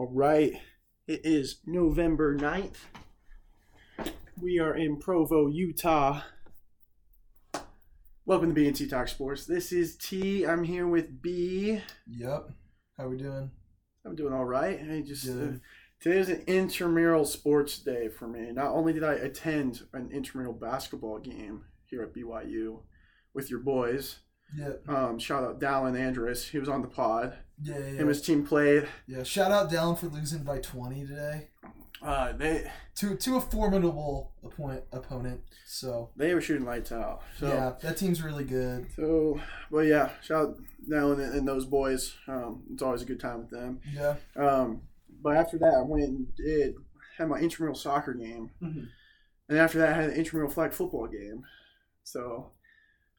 All right. It is November 9th. We are in Provo, Utah. Welcome to BNT Talk Sports. This is T. I'm here with B. Yep. How we doing? I'm doing all right. I just uh, today is an intramural sports day for me. Not only did I attend an intramural basketball game here at BYU with your boys. Yep. Um, shout out Dallin Andrus. He was on the pod. Yeah, yeah. Him and his team played. yeah. Shout out Dallin for losing by 20 today Uh, they to to a formidable opponent. opponent. So they were shooting lights out. So yeah, that team's really good. So, but yeah, shout out Dallin and, and those boys. Um, it's always a good time with them. Yeah. Um, but after that, I went and did had my intramural soccer game, Mhm. and after that, I had an intramural flag football game. So,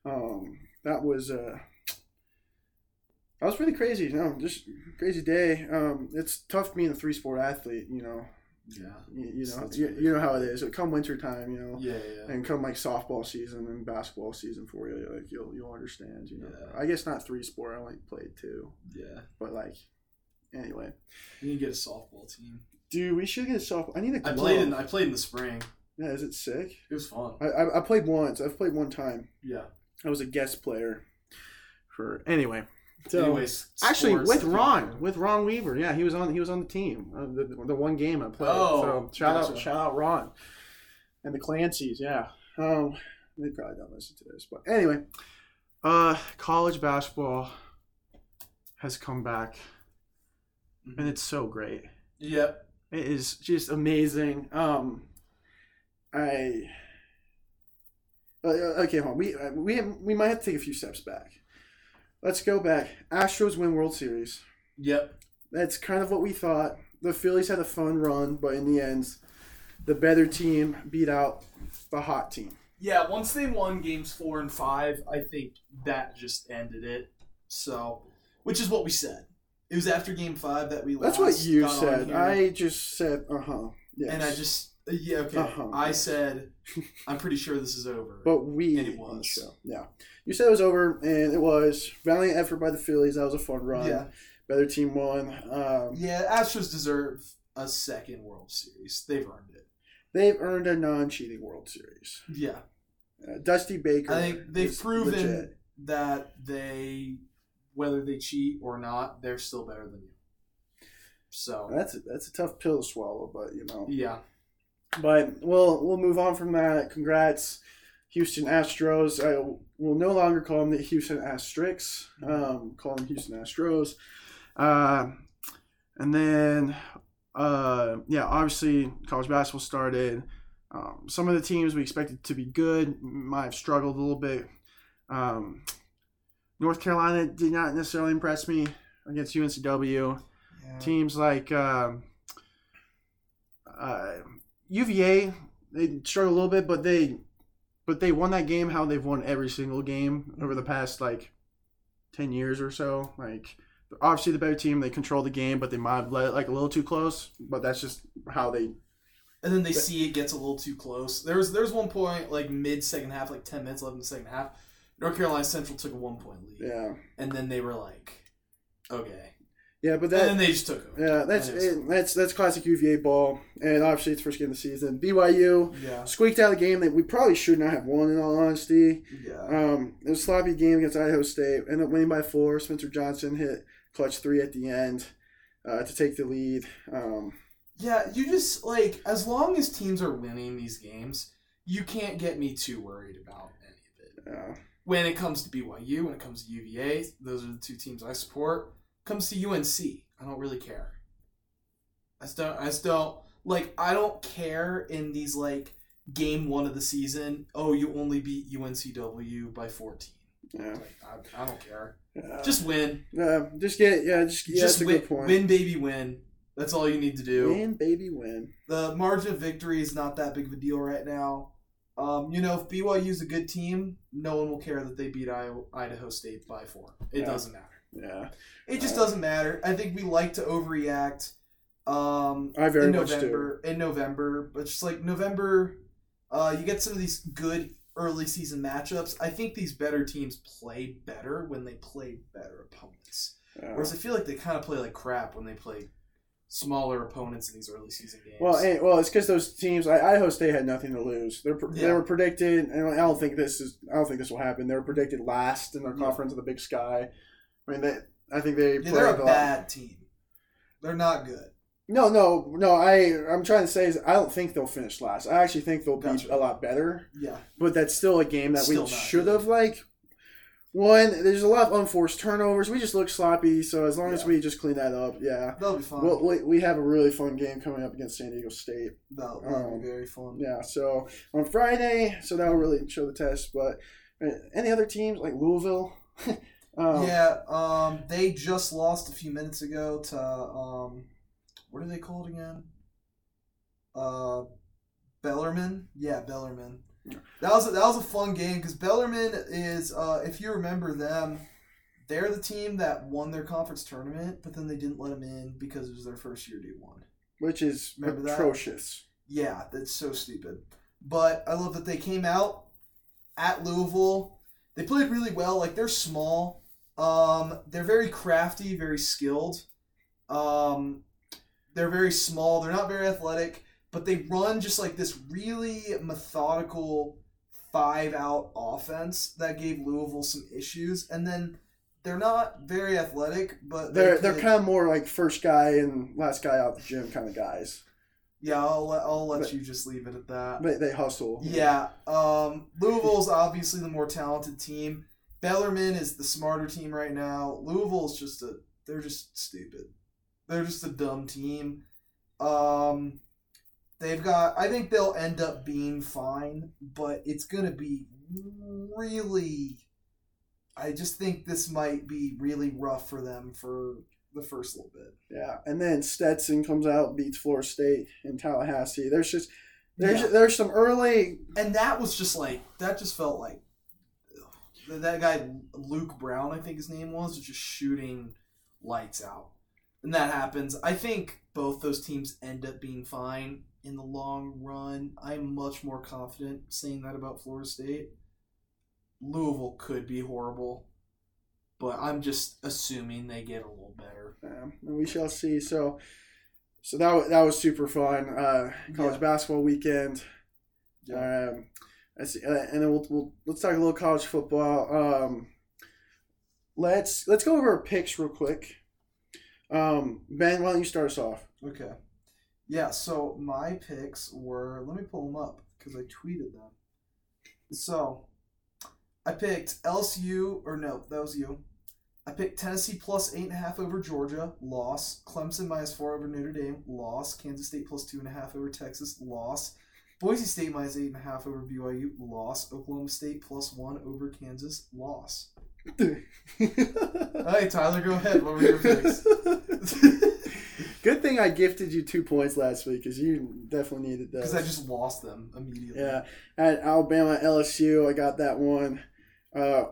um, that was uh, that was pretty crazy. You know, just crazy day. Um, it's tough being a three sport athlete. You know, Yeah. you, you know, you, you know how it is. Come winter time, you know. Yeah, yeah. And come like softball season and basketball season for you, like you'll you'll understand. You know, Yeah. I guess not three sport. I only played two, Yeah. but like, anyway, You need to get a softball team. dude, we should get a softball. I need a I played in I played in the spring. yeah, is it sick? It was fun. I, I I played once. I've played one time. Yeah. I was a guest player for anyway. So Anyways, actually, with Ron, with Ron Weaver, yeah, he was on he was on the team. Uh, the, the one game I played. Oh, so shout out gotcha. shout out Ron and the Clancy's. Yeah, um, they probably don't listen to this, but anyway, uh, college basketball has come back, and it's so great. Yep. It is just amazing. Um, I. Uh, okay, hold on. We uh, we we might have to take a few steps back. Let's go back. Astros win World Series. Yep. That's kind of what we thought. The Phillies had a fun run, but in the end, the better team beat out the hot team. Yeah. Once they won games four and five, I think that just ended it. So, which is what we said. It was after game five that we. That's what you said. I just said, uh huh. Yes. and I just yeah okay. Uh-huh, I yes. said I'm pretty sure this is over. But we And it was. Yeah. You said it was over, and it was. Valiant effort by the Phillies. That was a fun run. yeah. Better team won. Um, Yeah. Astros deserve a second World Series. They've earned it. They've earned a non-cheating World Series. Yeah. Uh, Dusty Baker. I think they've proven legit. that they, whether they cheat or not, they're still better than you. So That's a, that's a tough pill to swallow, but you know. yeah, But we'll we'll move on from that. Congrats, Houston Astros. I will no longer call them the Houston Asterix. Um, call them Houston Astros. Uh, and then, uh, yeah, obviously college basketball started. Um, some of the teams we expected to be good might have struggled a little bit. Um, North Carolina did not necessarily impress me against UNCW Yeah. teams like um, uh, UVA they struggled a little bit, but they but they won that game how they've won every single game over the mm-hmm. past like ten years or so. Like obviously the better team, they control the game, but they might have let it like a little too close. But that's just how they. and then they see it gets a little too close. there's there's one point like mid second half, like ten minutes left in the second half. North Carolina Central took a one point lead, Yeah, and then they were like, okay, yeah, but and then they just took over. Yeah, that's it, that's that's classic UVA ball, and obviously it's first game of the season. BYU Yeah, squeaked out a game that we probably should not have won. In all honesty, yeah, Um, it was a sloppy game against Idaho State. Ended up winning by four. Spencer Johnson hit clutch three at the end uh, to take the lead. Um, yeah. You just like as long as teams are winning these games, you can't get me too worried about any of it. uh, when it comes to BYU, when it comes to UVA, those are the two teams I support. Comes to UNC, I don't really care. I don't. I don't like. I don't care in these like game one of the season. Oh, you only beat UNCW by fourteen. yeah, Like I, I don't care. yeah. Just win. Uh, just get yeah, just yeah. just win. good point. Win, baby, win. That's all you need to do. Win, baby, win. The margin of victory is not that big of a deal right now. Um, you know, if BYU's a good team, no one will care that they beat Iowa, Idaho State by four. It Yeah. doesn't matter. Yeah, It just Uh, doesn't matter. I think we like to overreact. Um, I very in much November, in November, but just like November, uh, you get some of these good early season matchups. I think these better teams play better when they play better opponents. do. Uh, Whereas I feel like they kind of play like crap when they play smaller opponents in these early season games. Well, and, well, it's because those teams. I, Idaho State had nothing to lose. They're pre- they were predicted, and I don't think this is. I don't think this will happen. They were predicted last in their Yeah. conference of the Big Sky. I mean, they. I think they. Yeah, they're a lot- bad team. They're not good. No, no, no. I I'm trying to say is I don't think they'll finish last. I actually think they'll be a lot better. Yeah. But that's still a game that Still we should have like. One, there's a lot of unforced turnovers. We just look sloppy. So as long as we just clean that up, yeah. that'll be fine. Well, we, we have a really fun game coming up against San Diego State. that'll, that'll um, be very fun. Yeah, so on Friday, so that'll really show the test. But uh, any other teams like Louisville? um, yeah, um, they just lost a few minutes ago to um, what are they called again? Uh, Bellarmine. Yeah, Bellarmine. That was a, that was a fun game because Bellarmine is, uh, if you remember them, they're the team that won their conference tournament, but then they didn't let them in because it was their first year D one. which is Remember that? atrocious. Yeah, that's so stupid. But I love that they came out at Louisville. They played really well. Like they're small. Um, they're very crafty, very skilled. Um, they're very small. They're not very athletic, but they run just like this really methodical five out offense that gave Louisville some issues. And then they're not very athletic, but they They're they're kind of more like first guy and last guy out the gym kind of guys. yeah. I'll let I'll let But- you just leave it at that. They, they hustle. Yeah. Um, Louisville's obviously the more talented team. Bellarmine is the smarter team right now. Louisville's just a they're just stupid. They're just a dumb team. Um, they've got I think they'll end up being fine, but it's gonna be really I just think this might be really rough for them for the first little bit. Yeah, and then Stetson comes out beats Florida State in Tallahassee. There's just there's Yeah. there's some early And that was just like that just felt like. That guy Luke Brown, I think his name was, was just shooting lights out. And that happens. I think both those teams end up being fine in the long run. I'm much more confident saying that about Florida State. Louisville could be horrible, but I'm just assuming they get a little better. And we shall see. So, so that that was super fun. Uh, college Yeah. basketball weekend. Yeah. Um, see, uh, and then we'll, we'll let's talk a little college football. Um, let's let's go over our picks real quick. Um, ben, why don't you start us off? Okay. Yeah, so my picks were let me pull them up because I tweeted them. So I picked LSU or no, that was you. I picked Tennessee plus eight and a half over Georgia, loss. Clemson minus four over Notre Dame, loss. Kansas State plus two and a half over Texas, loss. Boise State minus eight and a half over BYU, loss. Oklahoma State plus one over Kansas, loss. Hey Tyler, go ahead. What were your picks? Good thing I gifted you two points last week because you definitely needed those. Because I just lost them immediately. Yeah, at Alabama LSU, I got that one. Uh,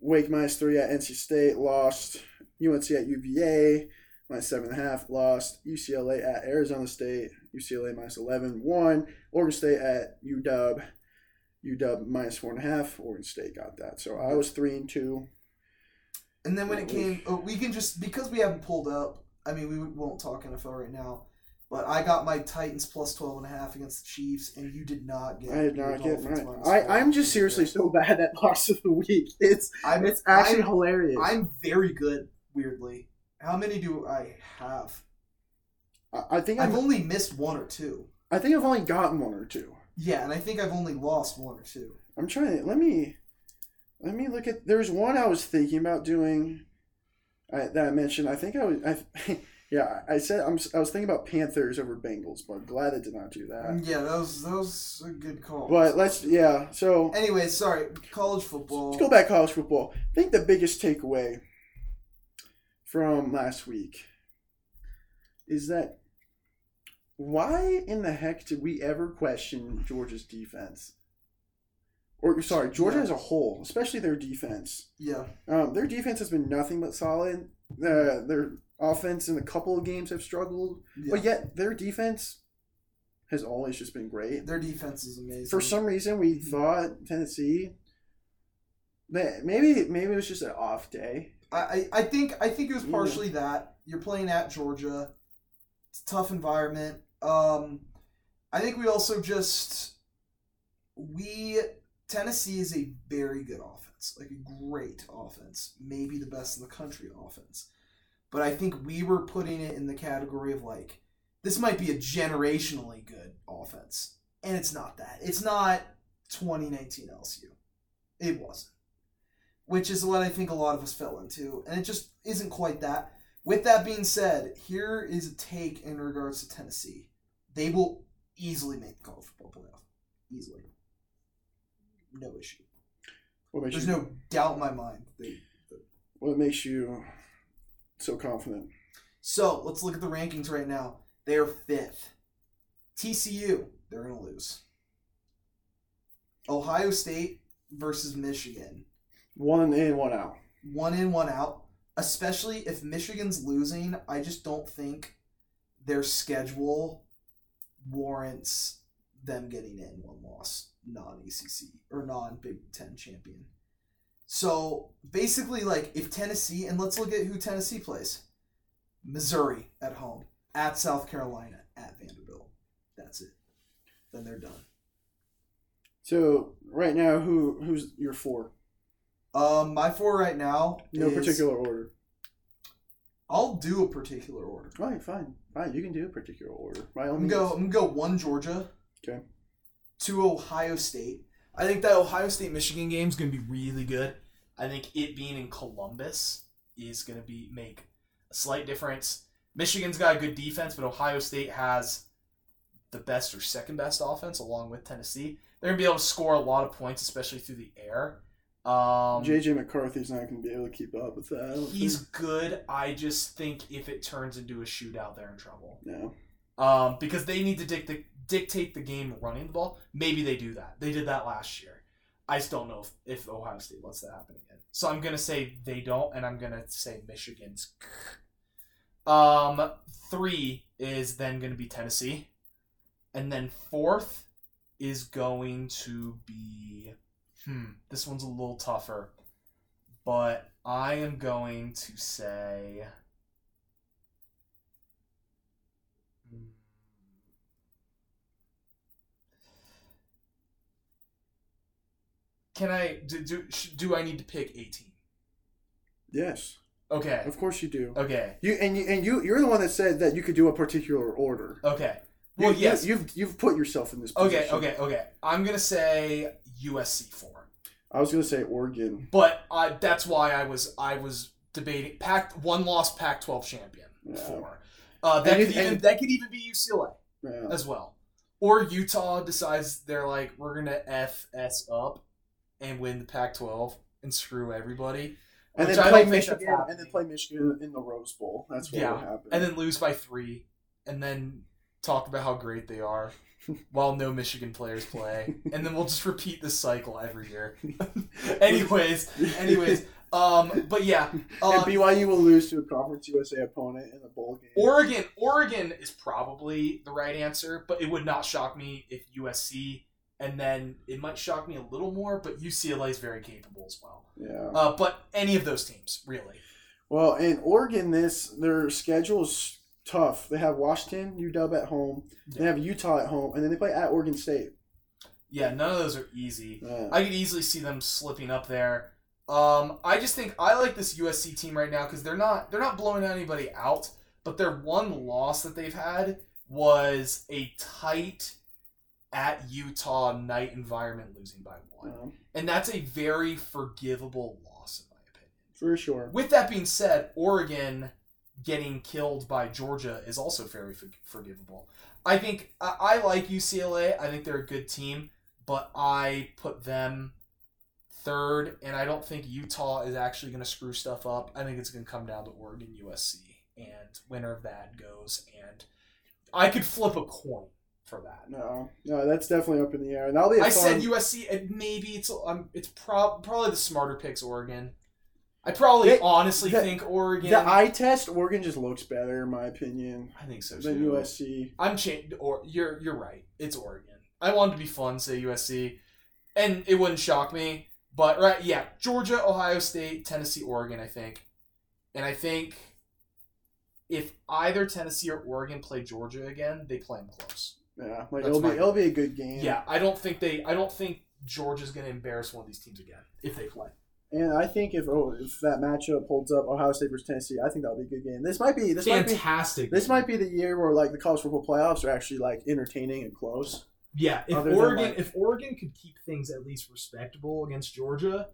Wake minus three at NC State, lost. UNC at UVA, minus seven and a half, lost. UCLA at Arizona State, UCLA minus 11, won. Oregon State at UW, UW minus four and a half. Oregon State got that. So I was three and two. And then when it came, oh, we can just because we haven't pulled up. I mean, we won't talk NFL right now, but I got my Titans plus 12 and a half against the Chiefs, and you did not get. I did not get mine. I, I'm just seriously so bad at loss of the week. It's I'm, it's actually I'm, hilarious. I'm very good. Weirdly, how many do I have? I, I think I've I've, only missed one or two. I think I've only gotten one or two. Yeah, and I think I've only lost one or two. I'm trying to let me let me look at. There's one I was thinking about doing. I, that I mentioned. I think I was. I, yeah, I said I'm. I was thinking about Panthers over Bengals, but I'm glad I did not do that. Yeah, that was that was a good call. But let's. Yeah. So anyway, sorry, college football. let's go back college football. I think the biggest takeaway from last week is that why in the heck did we ever question Georgia's defense? Or sorry, Georgia Yeah. as a whole, especially their defense. Yeah, Um, their defense has been nothing but solid. Uh, their offense in a couple of games have struggled, yeah. but yet their defense has always just been great. their defense is amazing. For some reason, we Mhm. thought Tennessee. Maybe maybe it was just an off day. I, I think I think it was Yeah. partially that you're playing at Georgia. It's a tough environment. Um, I think we also just we Tennessee is a very good offense, like a great offense, maybe the best in the country offense. But I think we were putting it in the category of like this might be a generationally good offense, and it's not that. It's not 2019 LSU. It wasn't. Which is what I think a lot of us fell into, and it just isn't quite that. With that being said, here is a take in regards to Tennessee. They will easily make the college football playoff. Easily. No issue. What makes There's you no doubt in my mind. They, What makes you so confident? so let's look at the rankings right now. They are fifth. TCU, they're going to lose. Ohio State versus Michigan. One in, one out. One in, one out. Especially if Michigan's losing, I just don't think their schedule warrants them getting in one loss, non ACC or non Big Ten champion. So basically, like if Tennessee, and let's look at who Tennessee plays Missouri at home, at South Carolina, at Vanderbilt. That's it. Then they're done. So right now, who who's your four? Um, my four right now. No is- particular order. I'll do a particular order. Fine, fine, fine. You can do a particular order. By all I'm means. go. I'm gonna go one Georgia. Okay. Two Ohio State. I think that Ohio State Michigan game is going to be really good. I think it being in Columbus is going to be make a slight difference. Michigan's got a good defense, but Ohio State has the best or second best offense along with Tennessee. They're going to be able to score a lot of points, especially through the air. Um, JJ McCarthy's not going to be able to keep up with that. He's think. good. I just think if it turns into a shootout, they're in trouble. no. um, because they need to dict- dictate the game running the ball. Maybe they do that. They did that last year. I just don't know if, if Ohio State lets that happen again. So I'm gonna say they don't, and I'm gonna say Michigan's. Um, three is then gonna be Tennessee, and then fourth is going to be. Hmm, this one's a little tougher, but I am going to say. Hmm. Can I do, do do I need to pick 18? Yes, Okay. of course you do. Okay. You and you and you you're the one that said that you could do a particular order. Okay. Well, you, yes. You've you've put yourself in this. Okay, okay, okay. I'm going to say USC 4. I was gonna say Oregon. But I that's why I was I was debating Pac one loss Pac-12 champion Yeah. 4. Uh, that And could even that could even be UCLA Yeah. as well. Or Utah decides they're like we're going to FS up and win the Pac-12 and screw everybody. And then play don't think that's Michigan, and then play Michigan in the Rose Bowl. That's what Yeah, happen. and then lose by three, and then talk about how great they are, while no Michigan players play, and then we'll just repeat this cycle every year. anyways, anyways, um, but yeah, and uh, BYU will lose to a Conference USA opponent in the bowl game. Oregon, Oregon is probably the right answer, but it would not shock me if USC, and then it might shock me a little more, but UCLA is very capable as well. yeah. Uh, but any of those teams, really. Well, in Oregon, this their schedule's tough. They have Washington, UW at home. They have Utah at home, and then they play at Oregon State. Yeah, none of those are easy. Uh, I could easily see them slipping up there. Um, I just think I like this USC team right now because they're not they're not blowing anybody out, but their one loss that they've had was a tight at Utah night environment losing by one, um, and that's a very forgivable loss in my opinion. for sure. With that being said, Oregon getting killed by Georgia is also very for- forgivable. I think I, I like UCLA. I think they're a good team, but I put them third, and I don't think Utah is actually going to screw stuff up. I think it's going to come down to Oregon, USC, and winner of that goes. And I could flip a coin for that. No, no, that's definitely up in the air. And that'll be I fun. said USC, and maybe it's um, it's prob- probably the smarter picks Oregon. I probably They- honestly the- think Oregon. the eye test, Oregon just looks better, in my opinion, I think so than too. USC. I'm changed. Or you're you're right. It's Oregon. I wanted to be fun, say USC, and it wouldn't shock me. But right, yeah, Georgia, Ohio State, Tennessee, Oregon. I think, and I think if either Tennessee or Oregon play Georgia again, they play them close. Yeah, like That's it'll be my- it'll be a good game. Yeah, I don't think they. I don't think Georgia's going to embarrass one of these teams again if they play. And I think if oh, if that matchup holds up, Ohio State versus Tennessee, I think that'll be a good game. This might be this might be Fantastic. this might be the year where like the college football playoffs are actually like entertaining and close. Yeah, if Oregon like- if Oregon could keep things at least respectable against Georgia,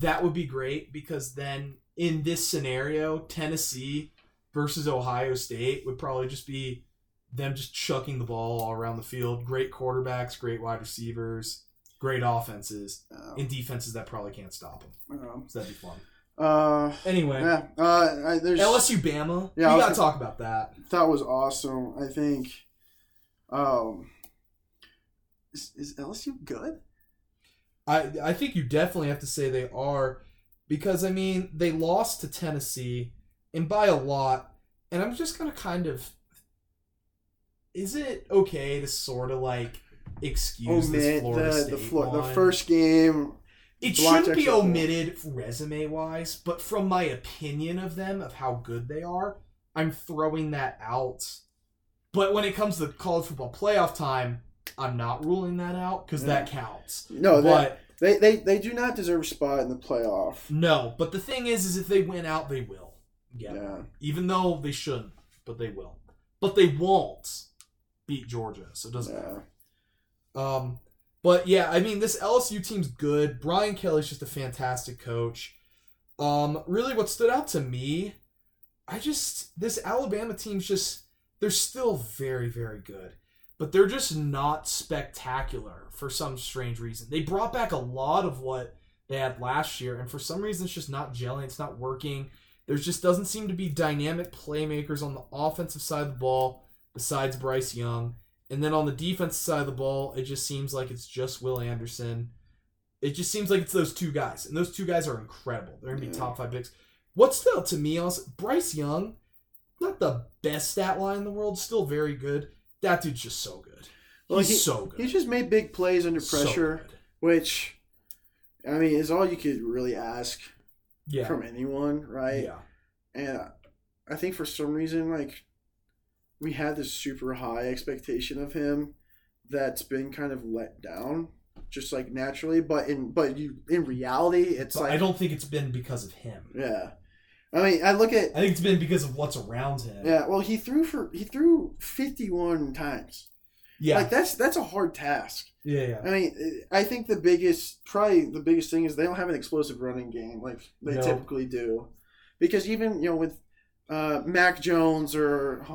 that would be great because then in this scenario, Tennessee versus Ohio State would probably just be them just chucking the ball all around the field. Great quarterbacks, great wide receivers, great offenses, Um, and defenses that probably can't stop them. um, So that'd be fun. uh, Anyway, yeah, uh, I, there's LSU Bama. Yeah, we gotta gonna- talk about that. that was awesome. I think, um, is, is LSU good? I I think you definitely have to say they are because I mean they lost to Tennessee and by a lot and I'm just gonna kind of is it okay to sort of like excuse this Florida the State the, the first game. it shouldn't be omitted resume wise but from my opinion of them of how good they are I'm throwing that out but when it comes to college football playoff time I'm not ruling that out because that counts No, they, but they, they they do not deserve a spot in the playoff. No, but the thing is, is if they win out, they will. Yeah. Yeah. Even though they shouldn't, but they will. But they won't beat Georgia, so it doesn't Yeah. matter. Um, but yeah, I mean, this LSU team's good. Brian Kelly's just a fantastic coach. Um, really, what stood out to me, I just this Alabama team's just they're still very, very good, but they're just not spectacular for some strange reason. They brought back a lot of what they had last year, and for some reason, it's just not gelling. It's not working. There just doesn't seem to be dynamic playmakers on the offensive side of the ball besides Bryce Young. And then on the defensive side of the ball, it just seems like it's just Will Anderson. It just seems like it's those two guys. And those two guys are incredible. They're going to be Yeah. top five picks. What stood out to me also, Bryce Young, not the best stat line in the world, still very good. That dude's just so good. Well, He's he- so good. He just made big plays under pressure, good. which, I mean, is all you could really ask yeah. from anyone, right? Yeah. And I think for some reason, like, we had this super high expectation of him that's been kind of let down, just like naturally. But in but you in reality, it's But like I don't think it's been because of him. yeah. I mean, I look at I think it's been because of what's around him. yeah. Well, he threw for he threw fifty one times. Yeah. Like that's that's a hard task. yeah. Yeah. I mean, I think the biggest, probably the biggest thing is they don't have an explosive running game like they No. typically do, because even you know with uh, Mac Jones or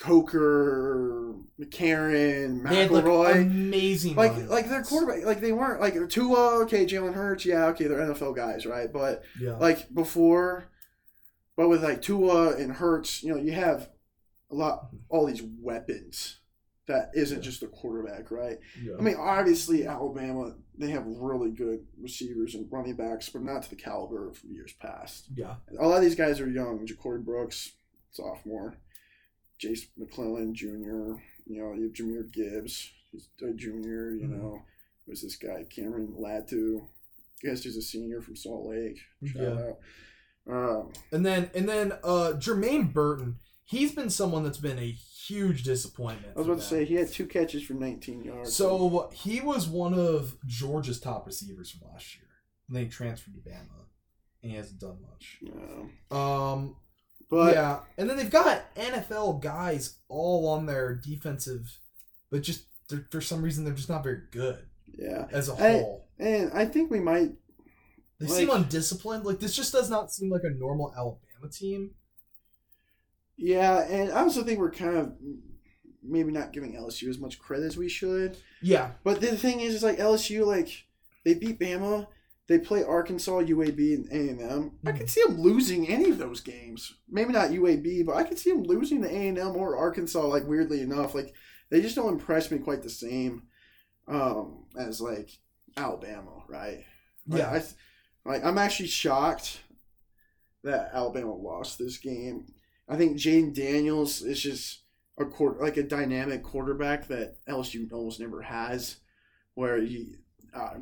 Coker, or McCarron, They like McElroy, amazing like running like their backs. quarterback, like they weren't like Tua, okay, Jalen Hurts, yeah, okay, they're NFL guys, right? But Yeah. like before, but with like Tua and Hurts, you know, you have a lot, all these weapons that isn't just the quarterback, right? yeah. I mean, obviously, Alabama, they have really good receivers and running backs, but not to the caliber of years past. yeah. A lot of these guys are young. Ja'Corey Brooks, sophomore. Jase McClellan, junior. You know, you have Jahmyr Gibbs, he's a junior. You Mhm. know, there's this guy? Cameron Latu. I guess he's a senior from Salt Lake. Shout Yeah. out. Um, And then and then uh Jermaine Burton, he's been someone that's been a huge disappointment. I was about to say, he had two catches for 19 yards. So he was one of Georgia's top receivers from last year. And then he transferred to Bama. And he hasn't done much. Yeah. Um but yeah. And then they've got NFL guys all on their defensive, but just they're, for some reason they're just not very good yeah. as a whole. And I think we might They like- seem undisciplined. Like this just does not seem like a normal Alabama team. Yeah, and I also think we're kind of maybe not giving LSU as much credit as we should. Yeah. But the thing is, is like LSU, like they beat Bama, they play Arkansas, UAB, and A and M. I could see them losing any of those games. Maybe not UAB, but I could see them losing to A and M or Arkansas. Like weirdly enough, like they just don't impress me quite the same um, as like Alabama, right? Like, Yeah. I, like I'm actually shocked that Alabama lost this game. I think Jayden Daniels is just a quarter, like a dynamic quarterback that LSU almost never has. Where you, uh,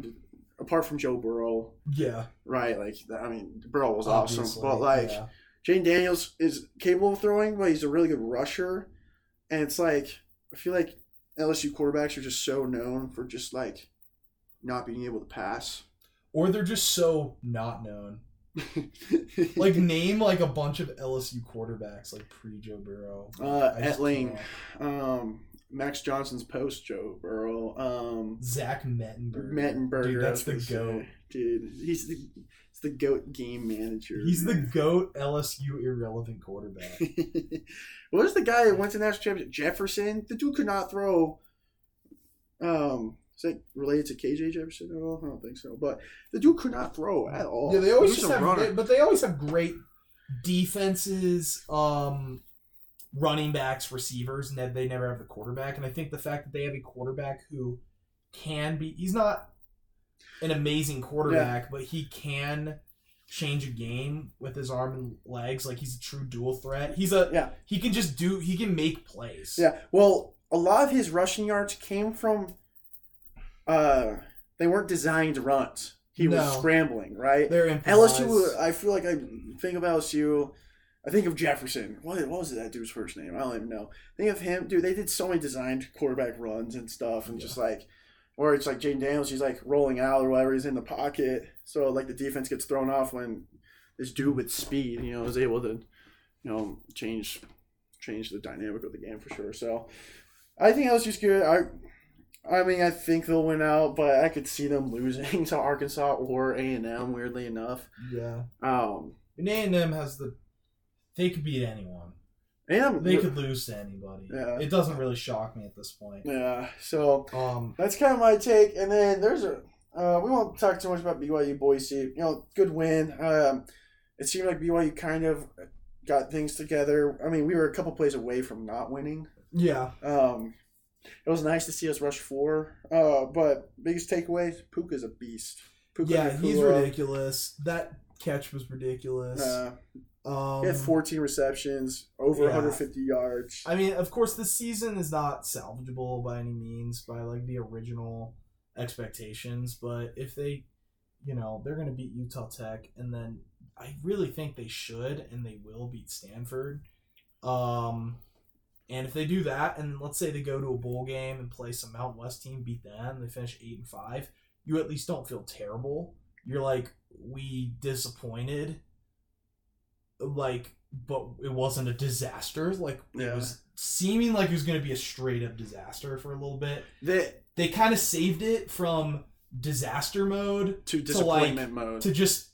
apart from Joe Burrow, Yeah. right? Like I mean, Burrow was Obviously, awesome, but like yeah. Jayden Daniels is capable of throwing, but he's a really good rusher. And it's like I feel like LSU quarterbacks are just so known for just like not being able to pass. Or they're just so not known. Like name like a bunch of LSU quarterbacks like pre Joe Burrow. uh, I just Etling, um, Max Johnson's post Joe Burrow, um, Zach Mettenberger. Mettenberger. Dude, that's the goat. say. Dude, he's the he's the goat game manager. He's the goat LSU irrelevant quarterback. what was the guy that went to national championship? Jefferson. The dude could not throw. Um, is that related to KJ Jefferson at all? I don't think so. But the dude could not throw at all. Yeah, they always just have, they- but they always have great defenses, um, running backs, receivers, and they never have the quarterback. And I think the fact that they have a quarterback who can be, he's not an amazing quarterback, but he can change a game with his arm and legs. Like he's a true dual threat. He's a Yeah. He can just do. He can make plays. Yeah. Well, a lot of his rushing yards came from. Uh, they weren't designed runs. He was scrambling, right? they're improvised. LSU. I feel like I think of LSU. I think of Jefferson. What, what was that dude's first name? I don't even know. Think of him, dude. They did so many designed quarterback runs and stuff, and just like, or it's like Jayden Daniels. He's like rolling out or whatever. He's in the pocket, so like the defense gets thrown off when this dude with speed, you know, is able to, you know, change change the dynamic of the game for sure. So I think I was just good. I I mean I think they'll win out, but I could see them losing to Arkansas or A and M. Weirdly enough, Yeah. um, And A and M has the. They could beat anyone. and They could lose to anybody. Yeah. It doesn't really shock me at this point. yeah. So Um. that's kind of my take. And then there's a uh, we won't talk too much about BYU Boise. You know, good win. Um, it seemed like BYU kind of got things together. I mean, we were a couple plays away from not winning. Yeah. Um, it was nice to see us rush four. Uh, but biggest takeaway: Puka's a beast. Puka Yeah, he's ridiculous. That catch was ridiculous. Uh, um, he had 14 receptions, over yeah. 150 yards. I mean, of course, this season is not salvageable by any means by like the original expectations, but if they, you know, they're going to beat Utah Tech, and then I really think they should, and they will beat Stanford. Um, and if they do that, and let's say they go to a bowl game and play some Mountain West team, beat them, they finish eight and five, you at least don't feel terrible. You're like, we disappointed, like, but it wasn't a disaster. Like Yeah. it was seeming like it was going to be a straight up disaster for a little bit. They, They kind of saved it from disaster mode to like, disappointment mode. to just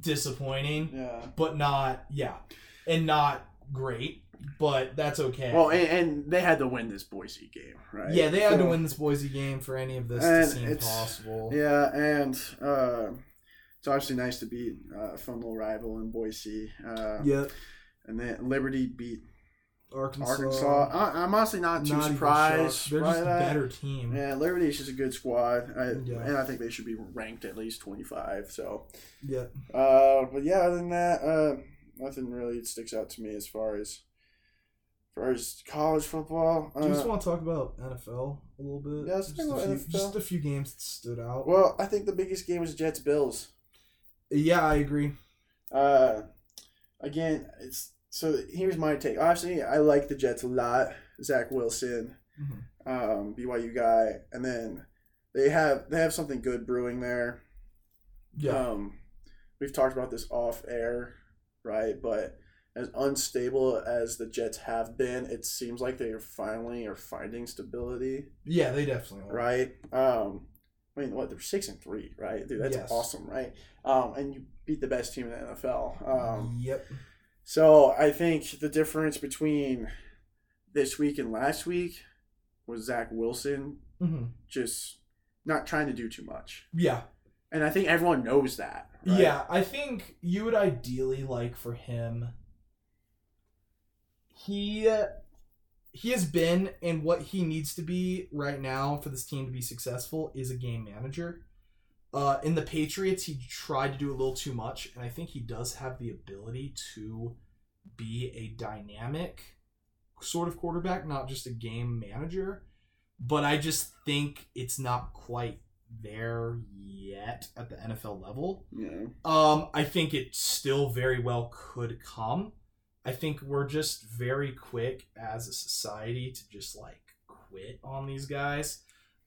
disappointing, yeah. but not yeah, and not great. But that's okay. Well, and, and they had to win this Boise game, right? yeah, they had to win this Boise game for any of this to seem possible. Yeah, and uh, it's obviously nice to beat uh, a fun little rival in Boise. Uh, Yeah, And then Liberty beat Arkansas. Arkansas. I, I'm honestly not too not surprised. They're just a better team. Yeah, Liberty's just a good squad, I, Yeah. and I think they should be ranked at least 25. So, Yeah. uh, but yeah, other than that, uh, nothing really sticks out to me as far as, as far as college football. Do you just Uh, want to talk about NFL a little bit? Yeah, let's just, talk a few, NFL. just a few games that stood out. well, I think the biggest game was Jets Bills. Yeah, I agree. Uh, again, it's so. Here's my take. Obviously, I like the Jets a lot. Zach Wilson, Mhm. um, BYU guy, and then they have they have something good brewing there. Yeah. Um, we've talked about this off air, right? But as unstable as the Jets have been, it seems like they are finally are finding stability, yeah, they definitely are. right? Um, I mean, what they're six and three, right? Dude, that's Yes. awesome, right? Um, and you beat the best team in the NFL. Um, yep. so I think the difference between this week and last week was Zach Wilson hmm just not trying to do too much. Yeah. And I think everyone knows that. right? Yeah, I think you would ideally like for him. He he has been and what he needs to be right now for this team to be successful is a game manager. Uh, in the Patriots, he tried to do a little too much, and I think he does have the ability to be a dynamic sort of quarterback, not just a game manager. But I just think it's not quite there yet at the NFL level. Yeah. Um, I think it still very well could come. I think we're just very quick as a society to just like quit on these guys.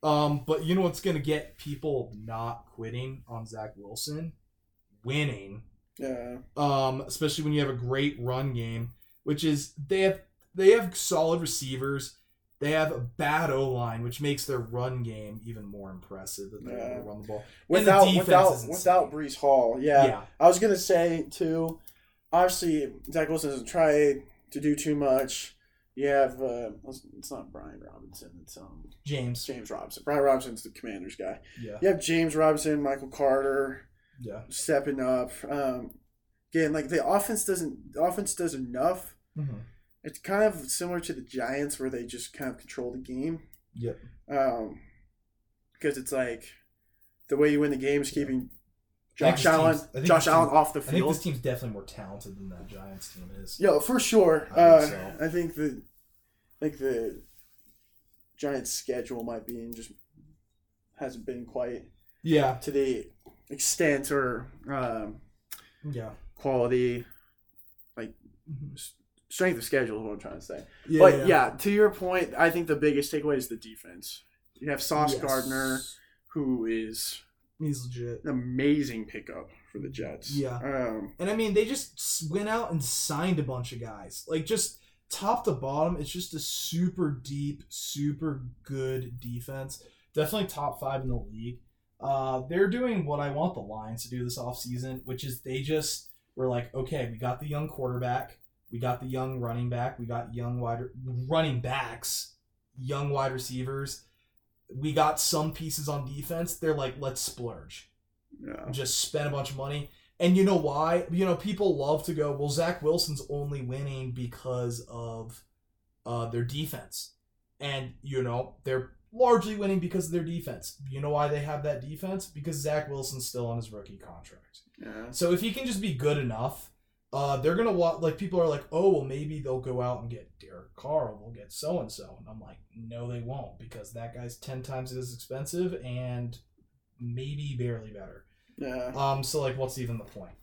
Um, but you know what's gonna get people not quitting on Zach Wilson? Winning. Yeah. Um, especially when you have a great run game, which is they have they have solid receivers. They have a bad O line, which makes their run game even more impressive that they're able Yeah. to run the ball. Without defense without without Breece Hall, yeah. yeah. I was gonna say too. Obviously, Zach Wilson doesn't try to do too much. You have uh, it's not Brian Robinson. It's um James. James Robinson. Brian Robinson's the Commanders guy. Yeah. You have James Robinson, Michael Carter Yeah. stepping up. Um, again, like the offense doesn't the offense does enough. Mm-hmm. It's kind of similar to the Giants where they just kind of control the game. Yep. Um, because it's like the way you win the game is keeping I think Josh Allen, Josh Allen team- off the field. I think this team's definitely more talented than that Giants team is. Yeah, for sure. I Uh, think so. I think the, like the Giants' schedule might be and just hasn't been quite Yeah. to the extent or um, Yeah. quality, like Mhm. strength of schedule is what I'm trying to say. Yeah. but yeah. to your point, I think the biggest takeaway is the defense. You have Sauce Yes. Gardner, who is He's legit. an amazing pickup for the Jets. Yeah. Um, And I mean, they just went out and signed a bunch of guys. Like, just top to bottom, it's just a super deep, super good defense. Definitely top five in the league. Uh, they're doing what I want the Lions to do this offseason, which is they just were like, okay, we got the young quarterback, we got the young running back, we got young wide running backs, young wide receivers. We got some pieces on defense. They're like, let's splurge yeah. just spend a bunch of money. And you know why? You know, people love to go, well, Zach Wilson's only winning because of uh, their defense. And, you know, they're largely winning because of their defense. You know why they have that defense? Because Zach Wilson's still on his rookie contract. yeah. So if he can just be good enough, uh, they're gonna want like people are like, oh well, maybe they'll go out and get Derek Carr, or they'll get so and so, and I'm like, no, they won't because that guy's ten times as expensive and maybe barely better. Yeah. Um, so like, what's even the point?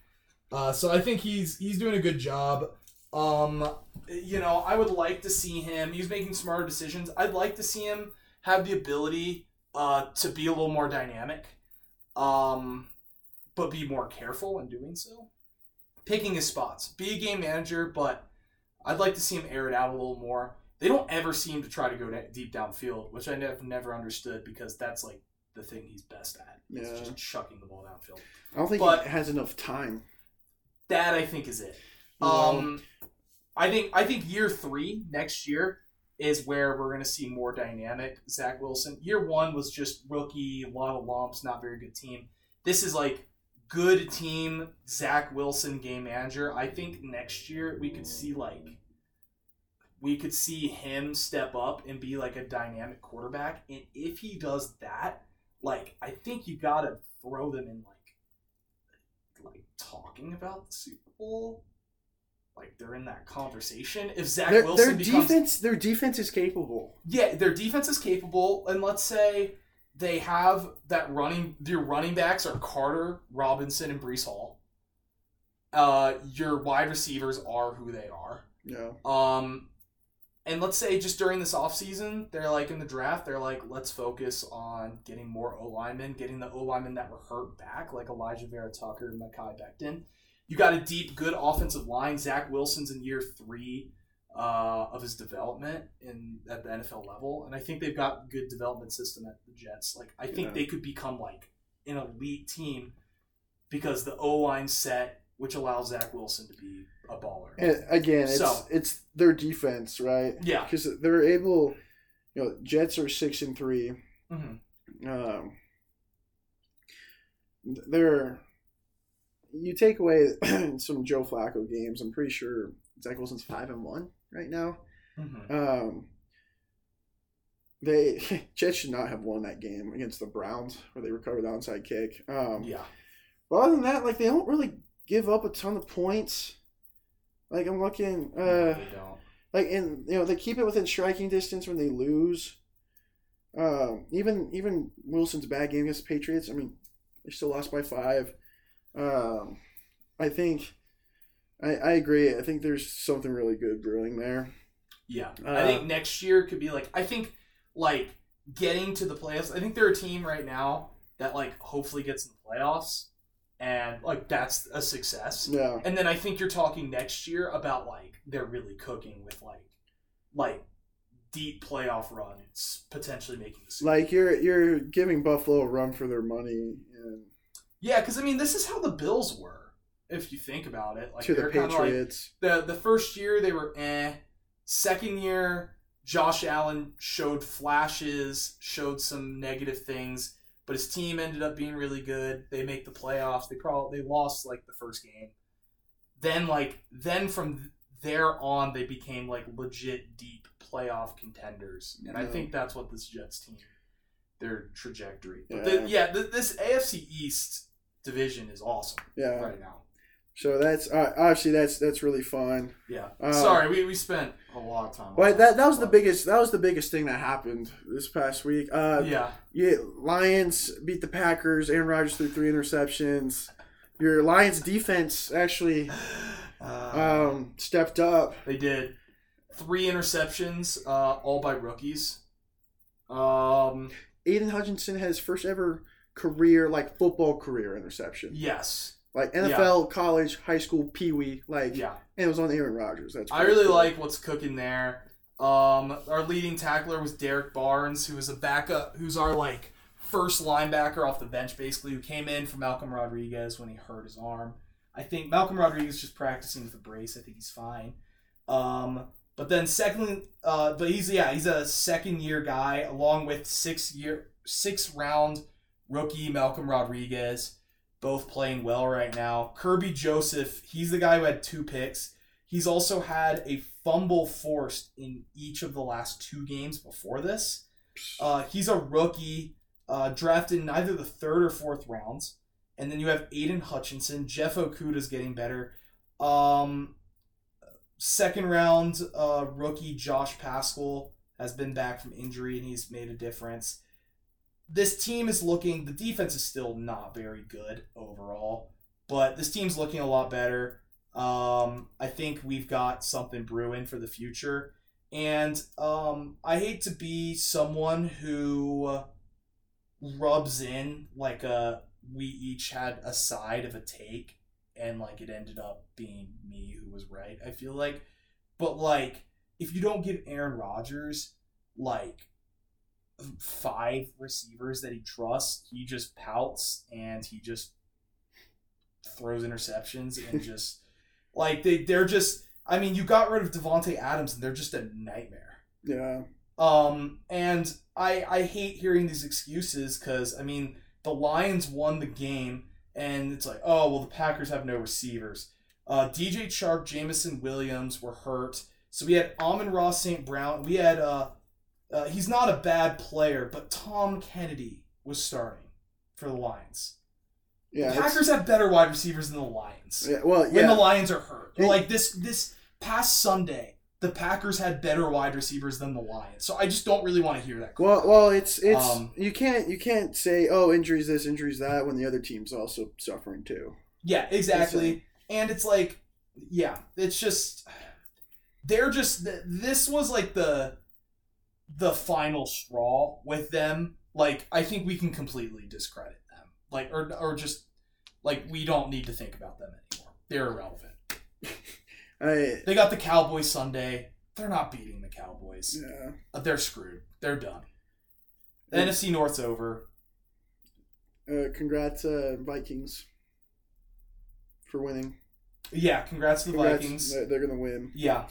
Uh, so I think he's he's doing a good job. Um, you know, I would like to see him. He's making smarter decisions. I'd like to see him have the ability uh, to be a little more dynamic, um, but be more careful in doing so. Picking his spots, be a game manager, but I'd like to see him air it out a little more. They don't ever seem to try to go deep downfield, which I have never understood because that's like the thing he's best at. Yeah. just chucking the ball downfield. I don't think but- he has enough time. That I think is it. Um, I think I think year three next year is where we're going to see more dynamic Zach Wilson. Year one was just rookie, a lot of lumps, not very good team. This is like good team Zach Wilson game manager. I think next year we could see like we could see him step up and be like a dynamic quarterback. And if he does that, like I think you got to throw them in like like talking about the Super Bowl. Like they're in that conversation. If Zach Their, Wilson their becomes defense, their defense is capable. yeah, their defense is capable, and let's say they have that running. Your running backs are Carter, Robinson, and Breece Hall. Uh, your wide receivers are who they are. Yeah. Um, and let's say just during this offseason, they're like in the draft, they're like, let's focus on getting more O linemen, getting the O linemen that were hurt back, like Alijah Vera-Tucker and Mekhi Becton. You got a deep, good offensive line. Zach Wilson's in year three uh, of his development in at the NFL level, and I think they've got good development system at the Jets. Like I think Yeah. they could become like an elite team because the O line set, which allows Zach Wilson to be a baller. And again, it's So- it's their defense, right? Yeah. Because they're able. You know, Jets are six and three. hmm Um, they're you take away some Joe Flacco games. I'm pretty sure Zach Wilson's five and one right now. hmm Um, they Jets should not have won that game against the Browns where they recovered the onside kick. Um, Yeah. But other than that, like they don't really give up a ton of points. Like I'm looking, No, uh, they don't. like and you know they keep it within striking distance when they lose. Um, even even Wilson's bad game against the Patriots. I mean, they still lost by five. Um, I think I, I agree. I think there's something really good brewing there. Yeah, Uh, I think next year could be like I think like getting to the playoffs. I think they're a team right now that like hopefully gets in the playoffs, and like that's a success. Yeah. And then I think you're talking next year about like they're really cooking with like like deep playoff runs, potentially making the Super Like you're you're giving Buffalo a run for their money and Yeah, because I mean, this is how the Bills were, if you think about it. Like to the of like Patriots. the the first year they were eh. Second year, Josh Allen showed flashes, showed some negative things, but his team ended up being really good. They make the playoffs. They probably they lost like the first game. Then like then from there on, they became like legit deep playoff contenders, and I think that's what this Jets team, their trajectory. But Yeah. the, yeah, th this AFC East division is awesome yeah. right now. So that's uh, obviously that's that's really fun. Yeah. Uh, Sorry, we, we spent a lot of time. on But that that was the biggest that was the biggest thing that happened this past week. Uh, Yeah. yeah, Lions beat the Packers. Aaron Rodgers threw three interceptions. Your Lions defense actually Uh, um, stepped up. they did three interceptions, uh, all by rookies. Um, Aidan Hutchinson had his first ever career like football career interception. yes. Like NFL, college, high school, pee wee, like Yeah. and it was on Aaron Rodgers. That's I really cool. like what's cooking there. Um, our leading tackler was Derrick Barnes, who was a backup, who's our like first linebacker off the bench, basically, who came in for Malcolm Rodriguez when he hurt his arm. I think Malcolm Rodriguez just practicing with a brace. I think he's fine. Um, but then secondly, uh, but he's yeah, he's a second year guy along with six year six round rookie Malcolm Rodriguez, both playing well right now. Kerby Joseph, he's the guy who had two picks. He's also had a fumble forced in each of the last two games before this. Uh, he's a rookie, uh, drafted in either the third or fourth rounds. And then you have Aidan Hutchinson. Jeff Okudah's getting better. Um, second round uh, rookie Josh Paschal has been back from injury and he's made a difference. This team is looking, the defense is still not very good overall, but this team's looking a lot better. Um, I think we've got something brewing for the future. And um, I hate to be someone who rubs in like a we each had a side of a take and like it ended up being me who was right. I feel like but like if you don't give Aaron Rodgers like five receivers that he trusts, he just pouts and he just throws interceptions and just like they they're just I mean, you got rid of Davante Adams and they're just a nightmare. Yeah. Um, and I I hate hearing these excuses because I mean the Lions won the game, and it's like oh well the Packers have no receivers. Uh, DJ Chark, Jameson Williams were hurt, so we had Amon-Ra St. Brown. We had uh, uh, he's not a bad player, but Tom Kennedy was starting for the Lions. Yeah. the Packers have better wide receivers than the Lions yeah well, when the Lions are hurt. Yeah. Like this this past Sunday, the Packers had better wide receivers than the Lions. So I just don't really want to hear that. Well, well, it's it's Um, you can't you can't say oh injuries this injuries that when the other team's also suffering too. Yeah, exactly. And it's like, yeah, it's just they're just this was like the the final straw with them. Like I think we can completely discredit them. Like or or just like we don't need to think about them anymore. They're irrelevant. I They got the Cowboys Sunday. They're not beating the Cowboys. yeah. Uh, They're screwed. They're done. The Yeah. NFC North's over. Uh, congrats, uh, Vikings, for winning. Yeah, congrats to the Congrats, Vikings. They're, they're gonna win. Yeah.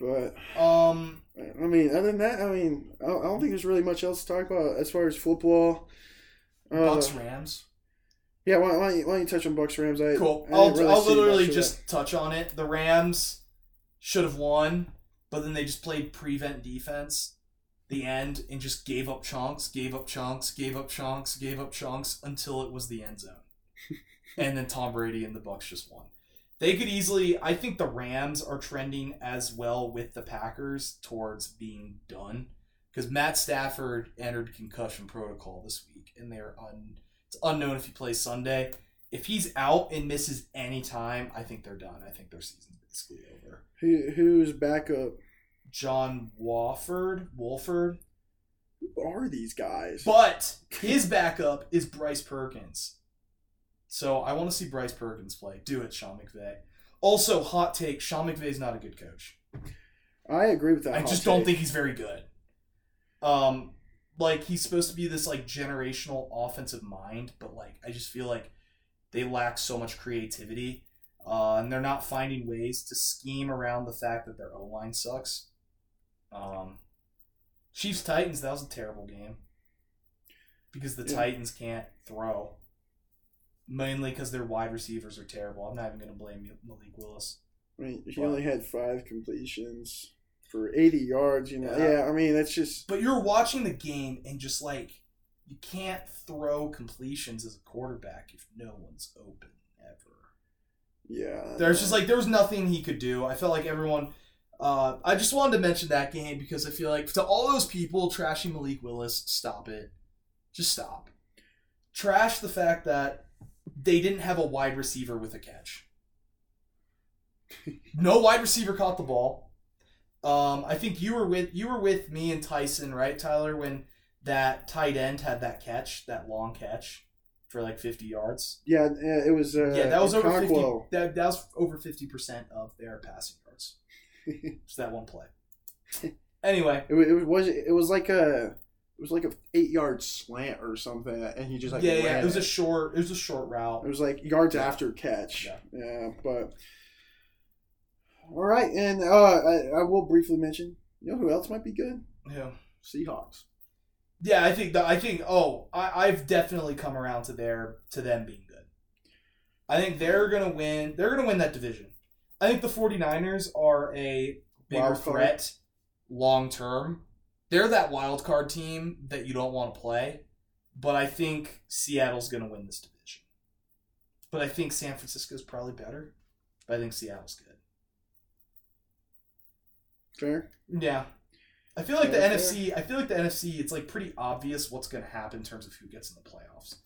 But Um. I mean, other than that, I mean, I don't think there's really much else to talk about as far as football. Uh, Bucks Rams. yeah, why, why, don't you, why don't you touch on Bucks Rams? I, Cool. I I'll, really I'll literally just touch on it. The Rams should have won, but then they just played prevent defense the end and just gave up chunks, gave up chunks, gave up chunks, gave up chunks until it was the end zone. and then Tom Brady and the Bucks just won. They could easily I think the Rams are trending as well with the Packers towards being done. because Matt Stafford entered concussion protocol this week, and they're un. It's unknown if he plays Sunday. If he's out and misses any time, I think they're done. I think their season's basically over. Who who's backup? John Wofford, Wolford, Who are these guys? but his backup is Bryce Perkins. So I want to see Bryce Perkins play. Do it, Sean McVay. Also, hot take: Sean McVay's not a good coach. I agree with that. I just don't think he's very good. Um, like he's supposed to be this like generational offensive mind, but like I just feel like they lack so much creativity, uh, and they're not finding ways to scheme around the fact that their O line sucks. Um, Chiefs Titans that was a terrible game because the Yeah. Titans can't throw. Mainly because their wide receivers are terrible. I'm not even going to blame Malik Willis. I mean, he Wow. only had five completions for 80 yards. You know, Yeah. yeah. I mean, that's just But you're watching the game and just like you can't throw completions as a quarterback if no one's open ever. yeah. There's just like there was nothing he could do. I felt like everyone. Uh, I just wanted to mention that game because I feel like to all those people trashing Malik Willis, stop it, just stop. Trash the fact that they didn't have a wide receiver with a catch. no wide receiver caught the ball. Um, I think you were with you were with me and Tyson, right, Tyler, when that tight end had that catch, that long catch for like 50 yards. yeah, it was. Uh, Yeah, that was over fifty. Okonkwo. That, that was over fifty percent of their passing yards. Just that one play. Anyway, It, it was it was like a it was like a eight yard slant or something, and he just like yeah, yeah, it was a short. It was a short route. It was like yards Yeah. after catch. Yeah. Yeah, but all right, and uh, I, I will briefly mention. You know who else might be good? Yeah, Seahawks. yeah. I think. The, I think. Oh, I, I've definitely come around to their to them being good. I think they're gonna win. They're gonna win that division. I think the 49ers are a bigger threat long term. They're that wild card team that you don't want to play, but I think Seattle's going to win this division. But I think San Francisco's probably better. But I think Seattle's good. Fair. Yeah. I feel like the Yeah, NFC, I feel like the NFC, it's like pretty obvious what's going to happen in terms of who gets in the playoffs.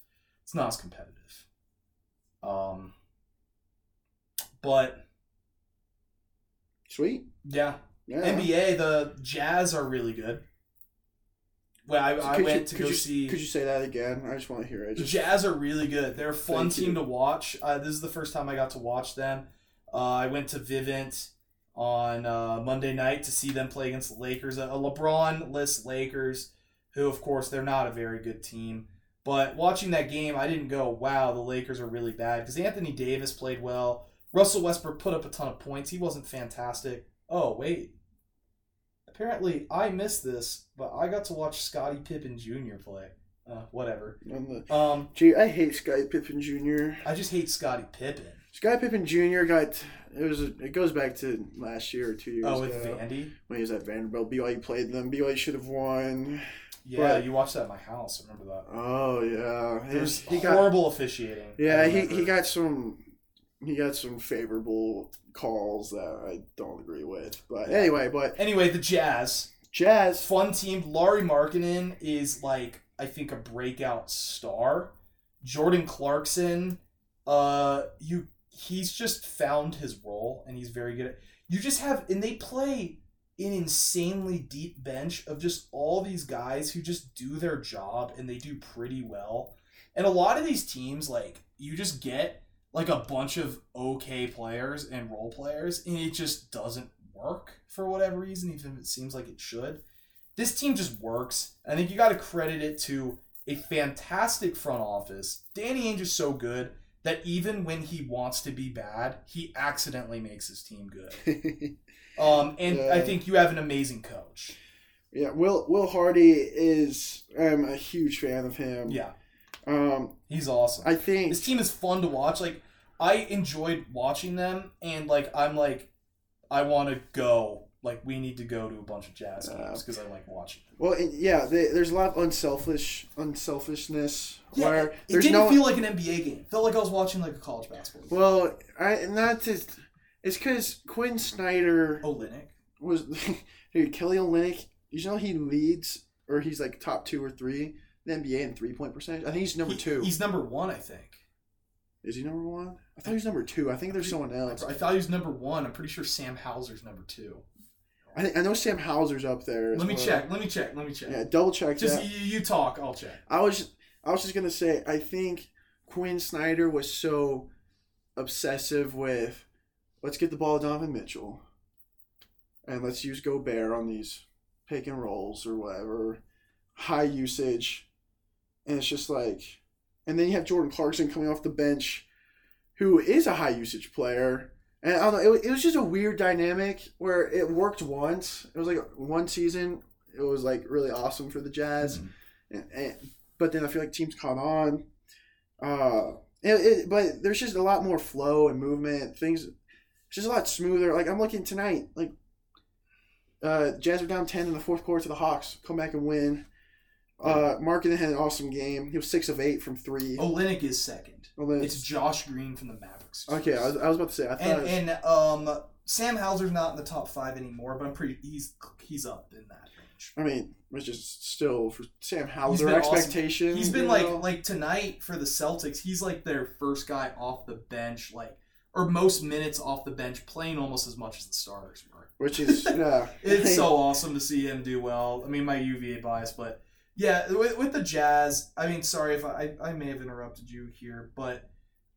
It's not as competitive. Um but Sweet. yeah, Yeah. NBA, the Jazz are really good. Well, I, I Could went you, to could go you, see. Could you say that again? I just want to hear it. the Just, Jazz are really good. They're a fun Thank you. team to watch. Uh, this is the first time I got to watch them. Uh, I went to Vivint on uh, Monday night to see them play against the Lakers, a LeBron-less Lakers, who, of course, they're not a very good team. But watching that game, I didn't go, wow, the Lakers are really bad. Because Anthony Davis played well. Russell Westbrook put up a ton of points. He wasn't fantastic. Oh, wait. Apparently, I missed this, but I got to watch Scottie Pippen Jr. play. Uh, whatever. the, Um, gee, I hate Sky Pippen Jr. I just hate Scottie Pippen. Sky Pippen Jr. got it was it goes back to last year or two years Oh, with ago Vandy. when he was at Vanderbilt. BYU played them. BYU should have won. Yeah, But- you watched that at my house. I remember that. Oh yeah, There's he got horrible officiating. yeah he, he got some he got some favorable calls that I don't agree with. But Yeah. anyway, but Anyway, the Jazz, Jazz fun team. Lauri Markkanen is like I think a breakout star. Jordan Clarkson, uh, you he's just found his role and he's very good. At, you just have and they play an insanely deep bench of just all these guys who just do their job and they do pretty well. And a lot of these teams, like you just get like a bunch of okay players and role players, and it just doesn't work for whatever reason, even if it seems like it should. This team just works. I think you got to credit it to a fantastic front office. Danny Ainge is so good that even when he wants to be bad, he accidentally makes his team good. Um, and I think you have an amazing coach. yeah Will Will Hardy is I'm a huge fan of him. Yeah, Um, he's awesome. I think this team is fun to watch. Like I enjoyed watching them, and like I'm like, I want to go. Like we need to go to a bunch of jazz games because I like watching. them. well yeah they, there's a lot of unselfish unselfishness Yeah, where it there's didn't no feel like an NBA game. It felt like I was watching like a college basketball. game. well I not just it's because Quin Snyder Olynyk. was dude, Kelly Olynyk. you know he leads or he's like top two or three the NBA in three point percentage. I think he's number He- two. He's number one, I think. Is he number one? I thought he was number two. I think there's someone else. I thought he was number one. I'm pretty sure Sam Hauser's number two. I think I know Sam Hauser's up there. Let me well. check. Let me check. Let me check. Yeah, double check Just that. you, you talk. I'll check. I was I was just gonna say I think Quin Snyder was so obsessive with let's get the ball to Donovan Mitchell and let's use Gobert on these pick and rolls or whatever high usage and it's just like and then you have Jordan Clarkson coming off the bench who is a high usage player and I don't know it, it was just a weird dynamic where it worked once it was like one season it was like really awesome for the Jazz and, and, but then I feel like teams caught on. Uh, it, it, but there's just a lot more flow and movement. Things, it's just a lot smoother. Like I'm looking tonight, like uh, Jazz are down ten in the fourth quarter to the Hawks, come back and win. Uh, Markkanen had an awesome game. He was six of eight from three. Olynyk is second. Well, It's Josh Green from the Mavericks. okay, I was, I was about to say. I thought. And and um, Sam Hauser's not in the top five anymore, but I'm pretty. He's he's up in that range. I mean, it's just still for Sam He's Hauser been awesome. expectation. He's been like know? like tonight for the Celtics. He's like their first guy off the bench, like or most minutes off the bench, playing almost as much as the starters were. which is yeah. It's so awesome to see him do well. I mean, my UVA bias, but Yeah, with, with the Jazz, I mean, sorry if I, I may have interrupted you here, but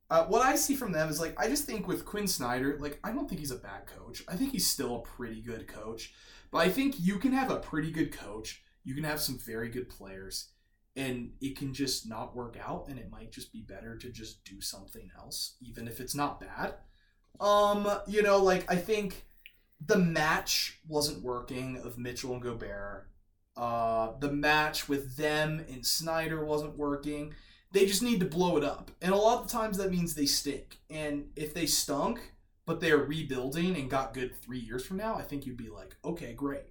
uh, what I see from them is like I just think with Quin Snyder, like I don't think he's a bad coach. I think he's still a pretty good coach. But I think you can have a pretty good coach. You can have some very good players, and it can just not work out. And it might just be better to just do something else, even if it's not bad. um, you know, like I think the match wasn't working of Mitchell and Gobert. Uh, the match with them and Snyder wasn't working. They just need to blow it up. And a lot of times that means they stink. And if they stunk, but they're rebuilding and got good three years from now, I think you'd be like, okay, great.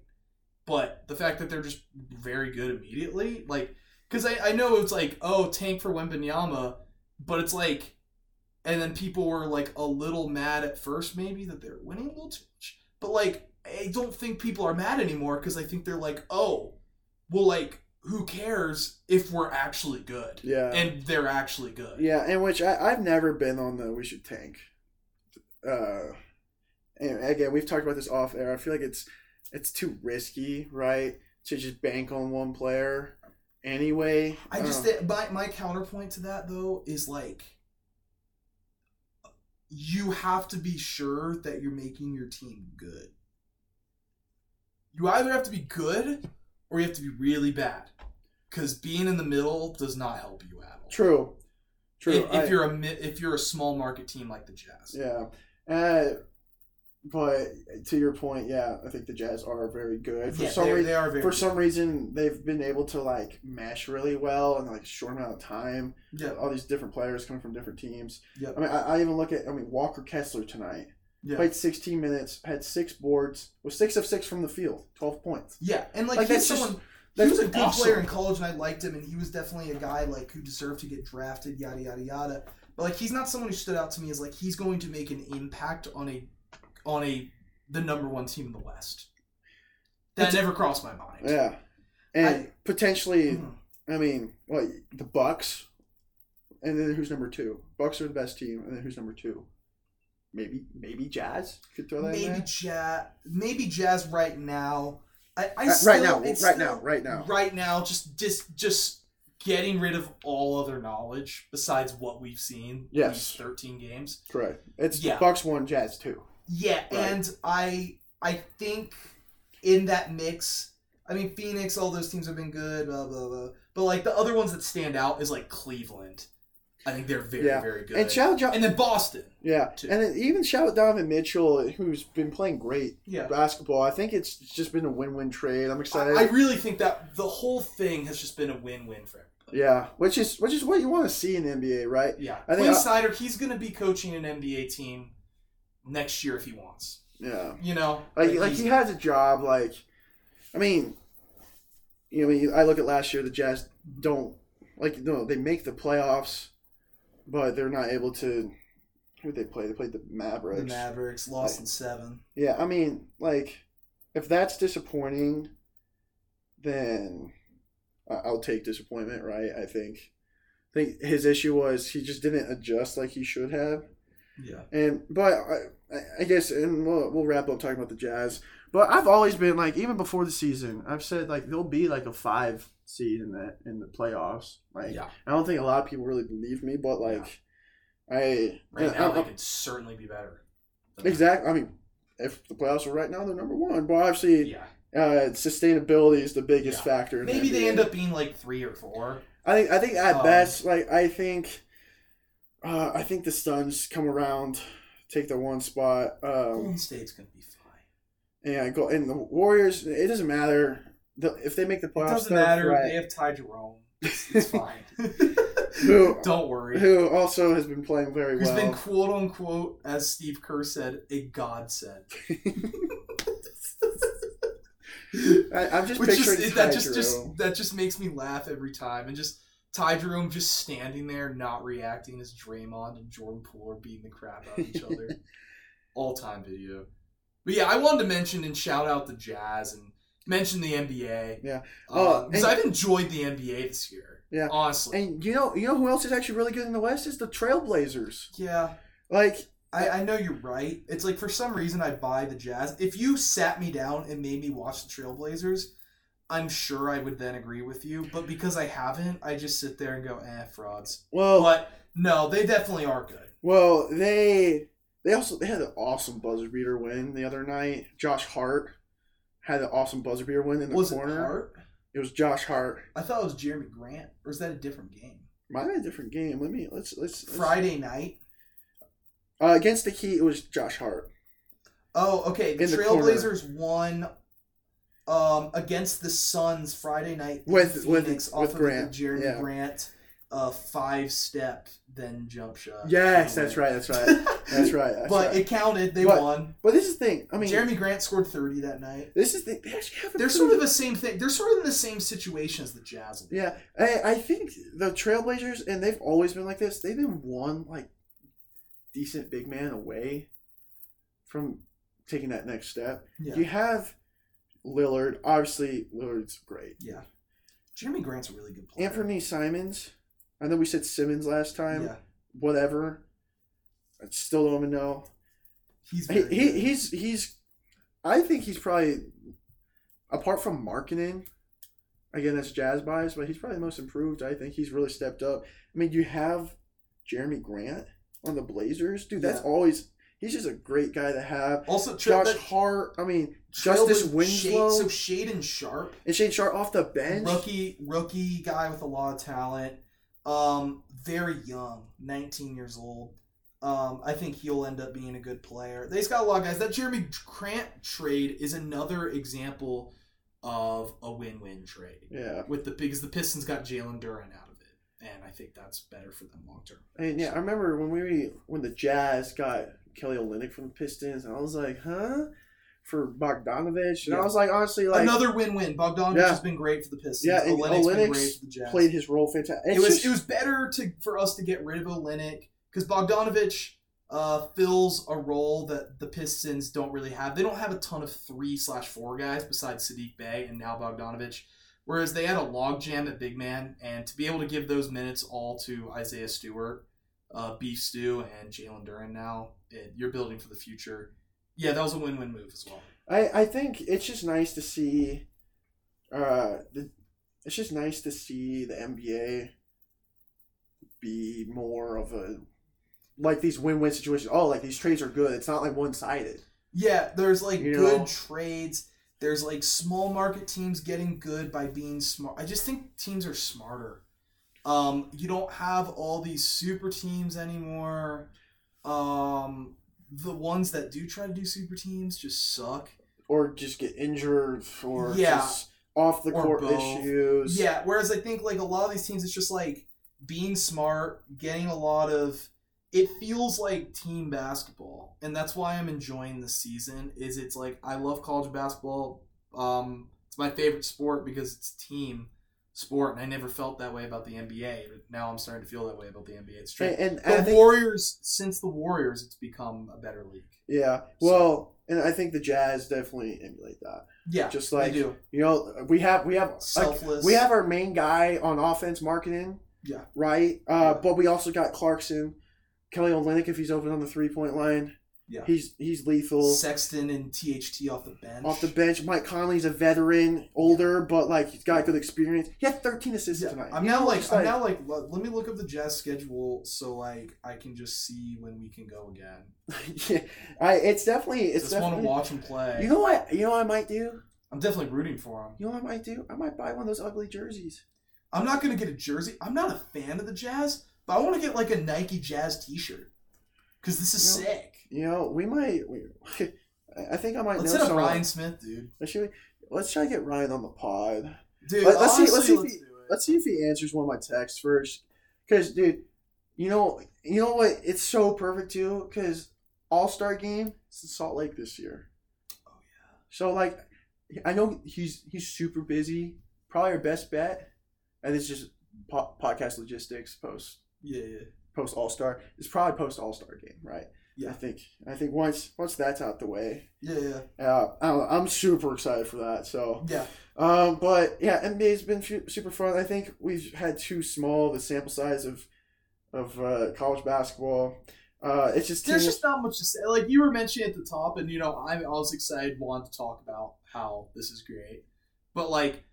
But the fact that they're just very good immediately, like, because I, I know it's like, oh, tank for Wembanyama, but it's like, and then people were like a little mad at first, maybe that they're winning a little too much. But like, I don't think people are mad anymore because I think they're like, oh, well, like, who cares if we're actually good? Yeah. And they're actually good. Yeah, and which I, I've never been on the we should tank. Uh, and again, we've talked about this off air. I feel like it's it's too risky, right, to just bank on one player. Anyway, I just uh, thi- my my counterpoint to that though is like You have to be sure that you're making your team good. You either have to be good or you have to be really bad. Because being in the middle does not help you at all. true, true. If, if I- you're a if you're a small market team like the Jazz. yeah, uh, but to your point, yeah, I think the Jazz are very good. For yeah, some reason, they are very for good. some reason, they've been able to like mesh really well in like a short amount of time. Yeah. all these different players coming from different teams. Yep. I mean, I, I even look at I mean Walker Kessler tonight. Yeah. Played 16 minutes, had six boards, was six of six from the field, 12 points. Yeah, and like, Like, he's that's just- someone. that's he was a good awesome. player in college, and I liked him, and he was definitely a guy like who deserved to get drafted. Yada yada yada. But like, he's not someone who stood out to me as like he's going to make an impact on a on a the number one team in the West. That It's- never crossed my mind. Yeah, and I- potentially, Mhm. I mean, what the Bucks, and then who's number two? Bucks are the best team, and then who's number two? Maybe, maybe Jazz could throw that in Maybe. Jazz, maybe Jazz right now. I, I Uh, still, right now, right still- now, right now. right now. Just just just getting rid of all other knowledge besides what we've seen Yes. these 13 games. Correct. It's Yeah. Bucks one, Jazz two. Yeah, Right. and I I think in that mix, I mean Phoenix, all those teams have been good, blah blah blah. But like the other ones that stand out is like Cleveland. I think they're very Yeah. very good. And shout out, And then Boston. yeah, too. and then even shout out Donovan Mitchell, who's been playing great Yeah. basketball. I think it's just been a win-win trade. I'm excited. I really think that the whole thing has just been a win-win for everybody. yeah, which is which is what you want to see in the NBA, right? Yeah. I think Quin I- Snyder, he's going to be coaching an NBA team next year if he wants. Yeah. You know, Like, like he's- he has a job. Like, I mean, you know, I look at last year. The Jazz don't like no, they make the playoffs, but they're not able to. Who did they play? They played the Mavericks. The Mavericks lost in seven. yeah, I mean, like, if that's disappointing, then I'll take disappointment. Right? I think. I think his issue was he just didn't adjust like he should have. Yeah. And but I, I- I guess, and we'll, we'll wrap up talking about the Jazz. But I've always been like, even before the season, I've said like they'll be like a five seed in that in the playoffs. Like Yeah. I don't think a lot of people really believe me, but like I Right now, I- they could certainly be better. exactly. I mean, if the playoffs are right now, they're number one. But obviously, Yeah. uh, sustainability is the biggest Yeah. factor. In the Maybe they end up being like three or four. I think. I think at Um, best, like I think, uh, I think the Suns come around, take the one spot. Um, Golden State's gonna be and go and the Warriors. It doesn't matter the, if they make the playoffs. It doesn't matter. right. They have Ty Jerome. It's, it's fine. Who- Don't worry. Who also has been playing very Who's well. Who's been quote unquote, as Steve Kerr said, a godsend. I, I'm just Which picturing just, Ty that just, just that just makes me laugh every time, and just Ty Jerome just standing there, not reacting as Draymond and Jordan Poole are beating the crap out of each other. All time video. But yeah, I wanted to mention and shout out the Jazz and mention the NBA. Yeah. Oh, because and- I've enjoyed the NBA this year. Yeah. honestly. And you know, you know who else is actually really good in the West is the Trailblazers. yeah. Like, I, I know you're right. It's like for some reason I buy the Jazz. If you sat me down and made me watch the Trailblazers, I'm sure I would then agree with you. But because I haven't, I just sit there and go, eh, frauds. well, But no, they definitely are good. well, they they also they had an awesome buzzer beater win the other night. Josh Hart had an awesome buzzer beater win in the Was corner. it Hart? It was Josh Hart. I thought it was Jerami Grant, or is that a different game? Might been a different game. Let me let's let's, let's Friday night. Uh, against the Heat, it was Josh Hart. Oh, okay. The Trailblazers won um, against the Suns Friday night With- with- Phoenix with off of Grant, Jeremy yeah. Grant uh, five step then jump shot. Yes, that's right. That's right. That's right. That's but right. it counted. They But- won. but this is the thing. I mean, Jerami Grant scored thirty that night. this is the they actually have. A They're sort of the same thing. They're sort of in the same situation as the Jazz. Yeah, I, I think the Trailblazers, and they've always been like this. They've been one like decent big man away from taking that next step. Yeah. You have Lillard. Obviously, Lillard's great. Yeah. Jerami Grant's a really good player. Anthony Simons. I know we said Simmons last time. Yeah. Whatever. I still don't even know. He's He, he he's he's. I think he's probably, apart from Markkanen, again that's jazz bias, but he's probably the most improved. I think he's really stepped up. I mean, you have Jerami Grant on the Blazers, dude. That's Yeah. always he's just a great guy to have. also Trail, Josh Hart. I mean, Justice Winslow Shade, so Shaedon Sharpe and Shane Sharp off the bench. rookie rookie guy with a lot of talent um very young 19 years old. Um i think he'll end up being a good player. They've got a lot of guys. That jerami grant trade is another example of a win-win trade. Yeah, with the because the Pistons got Jalen Duren out of it, and I think that's better for them long term. and yeah, I remember when we when the Jazz got Kelly Olynyk from the Pistons, and I was like, huh, for Bogdanovich, and I was like, honestly, like another win-win bogdanovich Yeah. has been great for the pistons Yeah, and Olynyk's been great for the jazz played his role fantastic. it was it was better to for us to get rid of Olynyk because Bogdanovich uh, fills a role that the Pistons don't really have. They don't have a ton of three slash four guys besides Saddiq Bey and now Bogdanovich. Whereas they had a logjam at big man, and to be able to give those minutes all to Isaiah Stewart, uh, Beef Stew, and Jalen Duren now, it, you're building for the future. Yeah, that was a win-win move as well. I, I think it's just nice to see uh the it's just nice to see the NBA be more of a like these win-win situations. Oh, like these trades are good. It's not like one-sided. Yeah, there's like You good know? trades. There's like small market teams getting good by being smart. I just think teams are smarter. Um, you don't have all these super teams anymore. Um, the ones that do try to do super teams just suck. Or just get injured or Yeah. just off the Or court both. issues. Yeah, whereas I think like a lot of these teams, it's just like being smart, getting a lot of. It feels like team basketball, and that's why I'm enjoying the season. Is it's like I love college basketball. Um, it's my favorite sport because it's team. Sport, and I never felt that way about the NBA. But now I'm starting to feel that way about the NBA. It's true. And, and, The and I think, Warriors, since the Warriors, it's become a better league. yeah, well, and I think the Jazz definitely emulate that. Yeah, Just they like do. you know, we have we have like, Selfless. we have our main guy on offense Markkanen. Yeah. Right. Uh, but we also got Clarkson, Kelly Olynyk if he's open on the three point line. Yeah. He's he's lethal. Sexton and THT off the bench. Off the bench, Mike Conley's a veteran, older, but like he's got good experience. He had 13 assists Yeah, tonight. I'm You now like it's I'm now like let, let me look up the Jazz schedule so like I can just see when we can go again. yeah, I, it's definitely it's just want to watch them play. You know what? You know what I might do. I'm definitely rooting for them. You know what I might do? I might buy one of those ugly jerseys. I'm not gonna get a jersey. I'm not a fan of the Jazz, but I want to get like a Nike Jazz T-shirt because this is Yeah. sick. You know, we might. We, I think I might Let's know hit someone. Ryan Smith, dude. Let's, should we- let's try to get Ryan on the pod. Dude, Let- let's see- let's see if let's he- Let's see if he answers one of my texts first. Because, dude, you know, you know what? It's so perfect too. Because All Star game is in Salt Lake this year. Oh yeah. So like, I know he's he's super busy. Probably our best bet, and it's just po- podcast logistics post Yeah, yeah. post All Star. It's probably post All Star game, right? Yeah. I think I think once once that's out the way, Yeah, yeah. uh, I I'm super excited for that. So, Yeah. um, but yeah, NBA's been fu- super fun. I think we've had too small the sample size of of uh, college basketball. Uh, it's just There's teams- just not much to say. Like you were mentioning at the top, and you know, I'm I was excited, wanted to talk about how this is great, but like,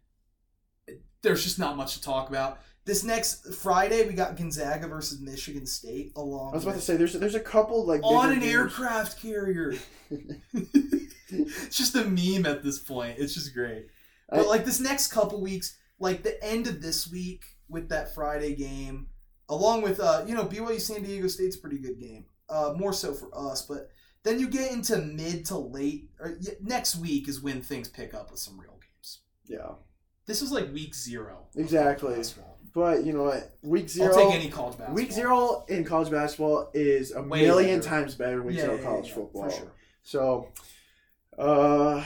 there's just not much to talk about. This next Friday, we got Gonzaga versus Michigan State along. I was about to say there's there's a couple like on an games. aircraft carrier. it's just a meme at this point. It's just great. I- But like this next couple weeks, like the end of this week with that Friday game, along with uh, you know, BYU San Diego State's a pretty good game. Uh, more so for us, but then you get into mid to late or next week is when things pick up with some real games. Yeah, This was like week zero. Exactly. But you know what? Week 0 I'll take any college basketball. Week zero in college basketball is a Way million better. times better than week Yeah, zero yeah, college yeah, football. for sure. So, uh,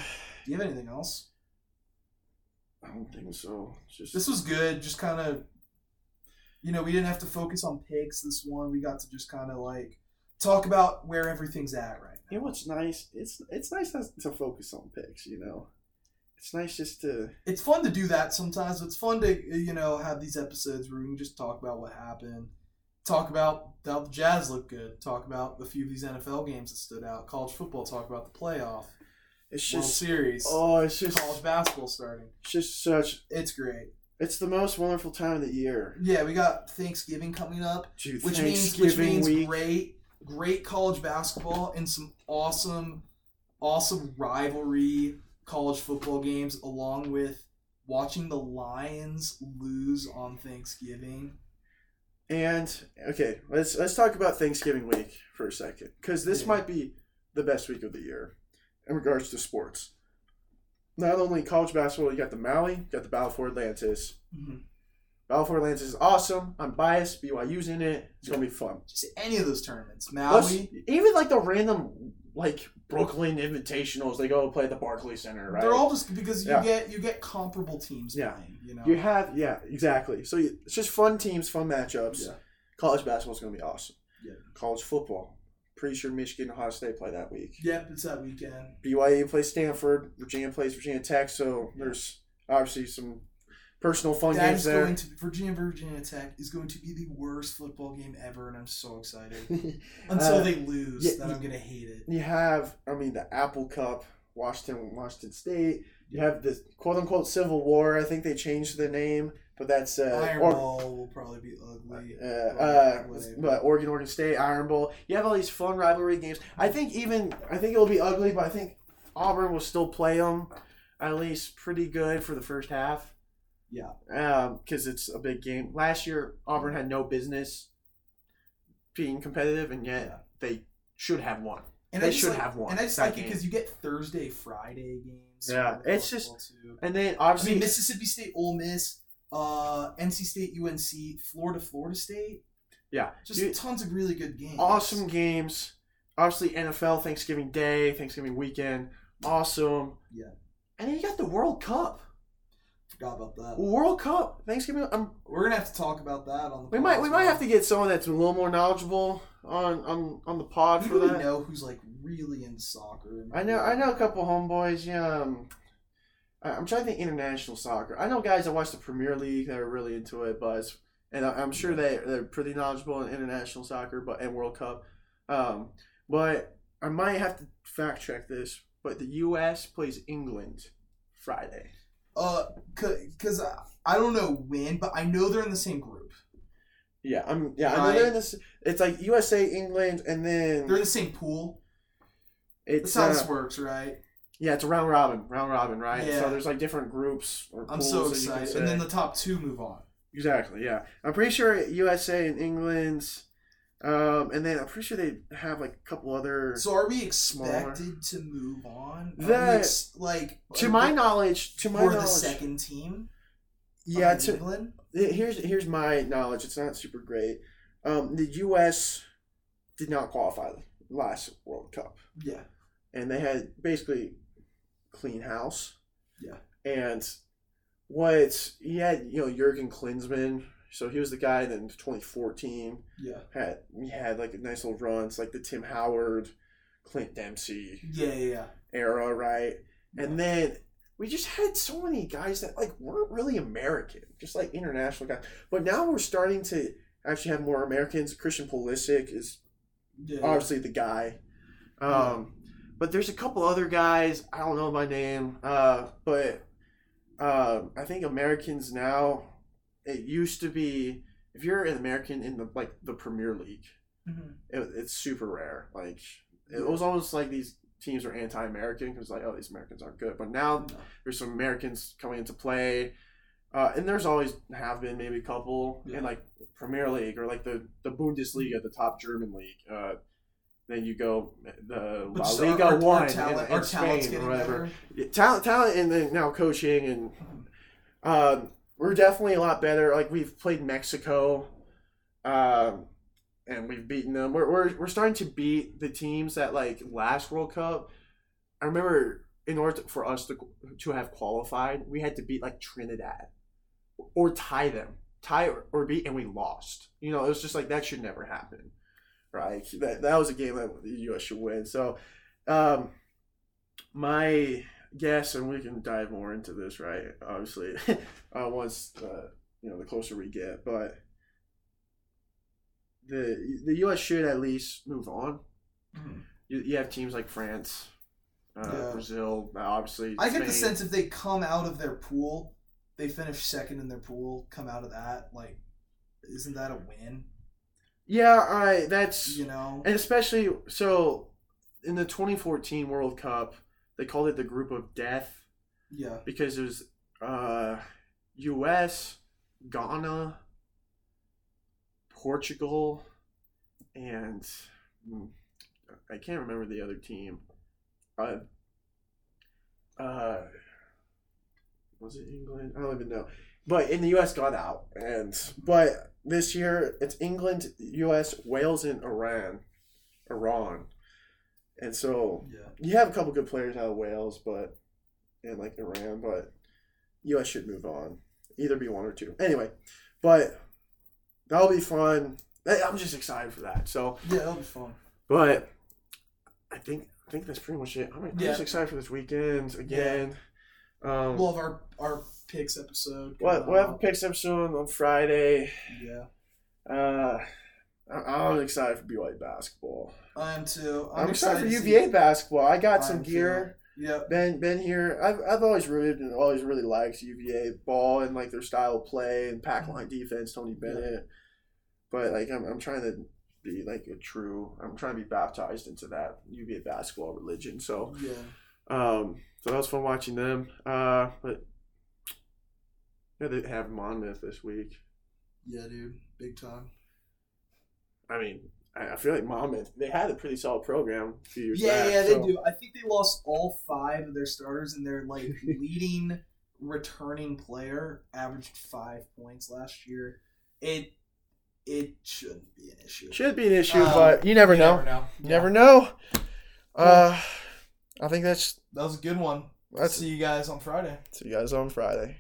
Do you have anything else? I don't think so. It's just This was good. Just kind of, you know, we didn't have to focus on picks this one. We got to just kind of like talk about where everything's at right now. you know what's nice? It's it's nice to, to focus on picks. You know, it's nice just to It's fun to do that sometimes. It's fun to, you know, have these episodes where we can just talk about what happened. Talk about how the Jazz look good. Talk about a few of these NFL games that stood out. College football. Talk about the playoff. it's World just Series. oh, it's just college basketball starting. it's just such. It's great. It's the most wonderful time of the year. Yeah, we got Thanksgiving coming up. Dude, which means which means week. great great college basketball and some awesome awesome rivalry college football games along with watching the Lions lose on Thanksgiving. And okay, let's let's talk about Thanksgiving week for a second, because this Yeah. might be the best week of the year in regards to sports. Not only college basketball, you got the Maui, you got the Battle for Atlantis. Mm-hmm. Battle for Atlantis is awesome. I'm biased. BYU's in it. It's gonna be fun. Just any of those tournaments. Plus, Maui. even like the random like Brooklyn Invitationals, they go play at the Barclays Center, right? They're all just because you Yeah. get you get comparable teams Yeah. playing, you know. You have yeah, exactly. So you, it's just fun teams, fun matchups. Yeah. College basketball's gonna be awesome. Yeah. College football. Pretty sure Michigan and Ohio State play that week. Yep, it's that weekend. BYU plays Stanford. Virginia plays Virginia Tech. So there's obviously some personal fun That games there. going to Virginia Virginia Tech is going to be the worst football game ever, and I'm so excited. Until Uh, they lose, yeah, then I'm gonna hate it. you have, I mean, the Apple Cup, Washington, Washington State. You have the quote unquote Civil War. I think they changed the name, but that's uh, Iron or- Ball will probably be ugly. Uh, uh, but Oregon, Oregon State, Iron Bowl. You have all these fun rivalry games. I think even I think it'll be ugly, but I think Auburn will still play them at least pretty good for the first half. Yeah. because it's a big game. Last year, Auburn had no business being competitive, and yet Yeah. they should have won. and they I should like- have won And I just like it because you get Thursday, Friday games. Yeah, it's just- too. And then I obviously, mean, Mississippi State, Ole Miss, uh, NC State, UNC, Florida, Florida State. yeah, Just You- tons of really good games. awesome games. Obviously, NFL Thanksgiving Day, Thanksgiving weekend, awesome. Yeah. And then you got the World Cup. Forgot about that. World Cup Thanksgiving. I'm, We're gonna have to talk about that on the. we might we might have to get someone that's a little more knowledgeable on on on the pod for really that. know who's like really into soccer. and I know I know a couple homeboys. Yeah, um, I- I'm trying to think international soccer. I know guys that watch the Premier League that are really into it, but and I- I'm sure they they're pretty knowledgeable in international soccer, but and World Cup. Um, but I might have to fact check this. But the U.S. plays England Friday. Uh, because I, I don't know when, but I know they're in the same group. Yeah, I'm. Yeah, I know they're in this. It's like USA, England, and then They're in the same pool. it's That's how uh, this works, right? yeah, it's a round robin, round robin, right? Yeah. So there's like different groups or I'm pools so that you can excited. And then the top two move on. Exactly. Yeah, I'm pretty sure USA and England, um, and then I'm pretty sure they have like a couple other. So are we Smaller. expected to move on? That- ex- like to are my knowledge, to my we're the second team. yeah. To, England. here's here's my knowledge. It's not super great. Um, the U.S. did not qualify last World Cup. Yeah. and they had basically clean house. Yeah. And what he had, you know, Jurgen Klinsmann. So he was the guy that in 2014 Yeah. had he had like a nice little runs, like the Tim Howard, Clint Dempsey Yeah. Yeah. yeah. era, right? And then we just had so many guys that like weren't really American, just like international guys. But now we're starting to actually have more Americans. Christian Pulisic is yeah. obviously the guy. Um, but there's a couple other guys. I don't know my name. Uh, but uh, I think Americans now. It used to be if you're an American in the like the Premier League, Mhm. it, it's super rare. Like it was almost like these teams are anti-American because like oh these Americans aren't good. But now No. there's some Americans coming into play. Uh, and there's always have been maybe a couple Yeah. in like Premier League or like the the Bundesliga, the top German league. Uh, then you go the But La just Liga our, One our talent, in, in Spain or whatever. Yeah, talent, talent, and then now coaching and um, we're definitely a lot better. Like we've played Mexico, um, and we've beaten them. We're, we're we're starting to beat the teams that like last World Cup. I remember in order to, for us to to have qualified, we had to beat like Trinidad or tie them, tie or, beat, and we lost. You know, it was just like that should never happen, right? That that was a game that the U.S. should win. So, um, my guess, and we can dive more into this, right? Obviously, uh, once uh, you know the closer we get, but the the U.S. should at least move on. Mhm. You, you have teams like France, uh, Yeah. Brazil, obviously. I get the sense if they come out of their pool, they finish second in their pool, come out of that, like, isn't that a win? Yeah, I That's You know? and especially so in the 2014 World Cup, they called it the Group of Death Yeah. because it was uh, U.S., Ghana, Portugal, and hmm, I can't remember the other team. Uh, uh, was it England? I don't even know. But in the U.S. got out, and but this year it's England, U.S., Wales, and Iran, Iran, and so Yeah. you have a couple good players out of Wales, but and like Iran, but U.S. should move on. Either be one or two. Anyway, but that'll be fun. I'm just excited for that. So, Yeah, that'll be fun. but I think I think that's pretty much it. I'm, Yeah. just excited for this weekend again. Um, We'll have our, our picks episode. what come we'll have a picks episode on Friday. Yeah. Uh, I'm excited for BYU basketball. I am too. I'm, excited, to for UVA basketball. I got I some am too. gear. Yep. been been here. I've, I've always rooted and always really liked UVA ball and like their style of play and pack line defense, Tony Bennett. But like I'm, I'm trying to be like a true. I'm trying to be baptized into that UVA basketball religion. So Yeah. um, so that was fun watching them. Uh, but yeah, they have Monmouth this week. Yeah, dude. Big time. I mean, I, I feel like Monmouth they had a pretty solid program a few years Yeah, back. yeah, they do. I think they lost all five of their starters, and their like leading returning player averaged five points last year. It it shouldn't be an issue. Should be an issue, Um, but you never You know. Never know. You never know. Uh, I think that's That was a good one. that's. See you guys on Friday. See you guys on Friday.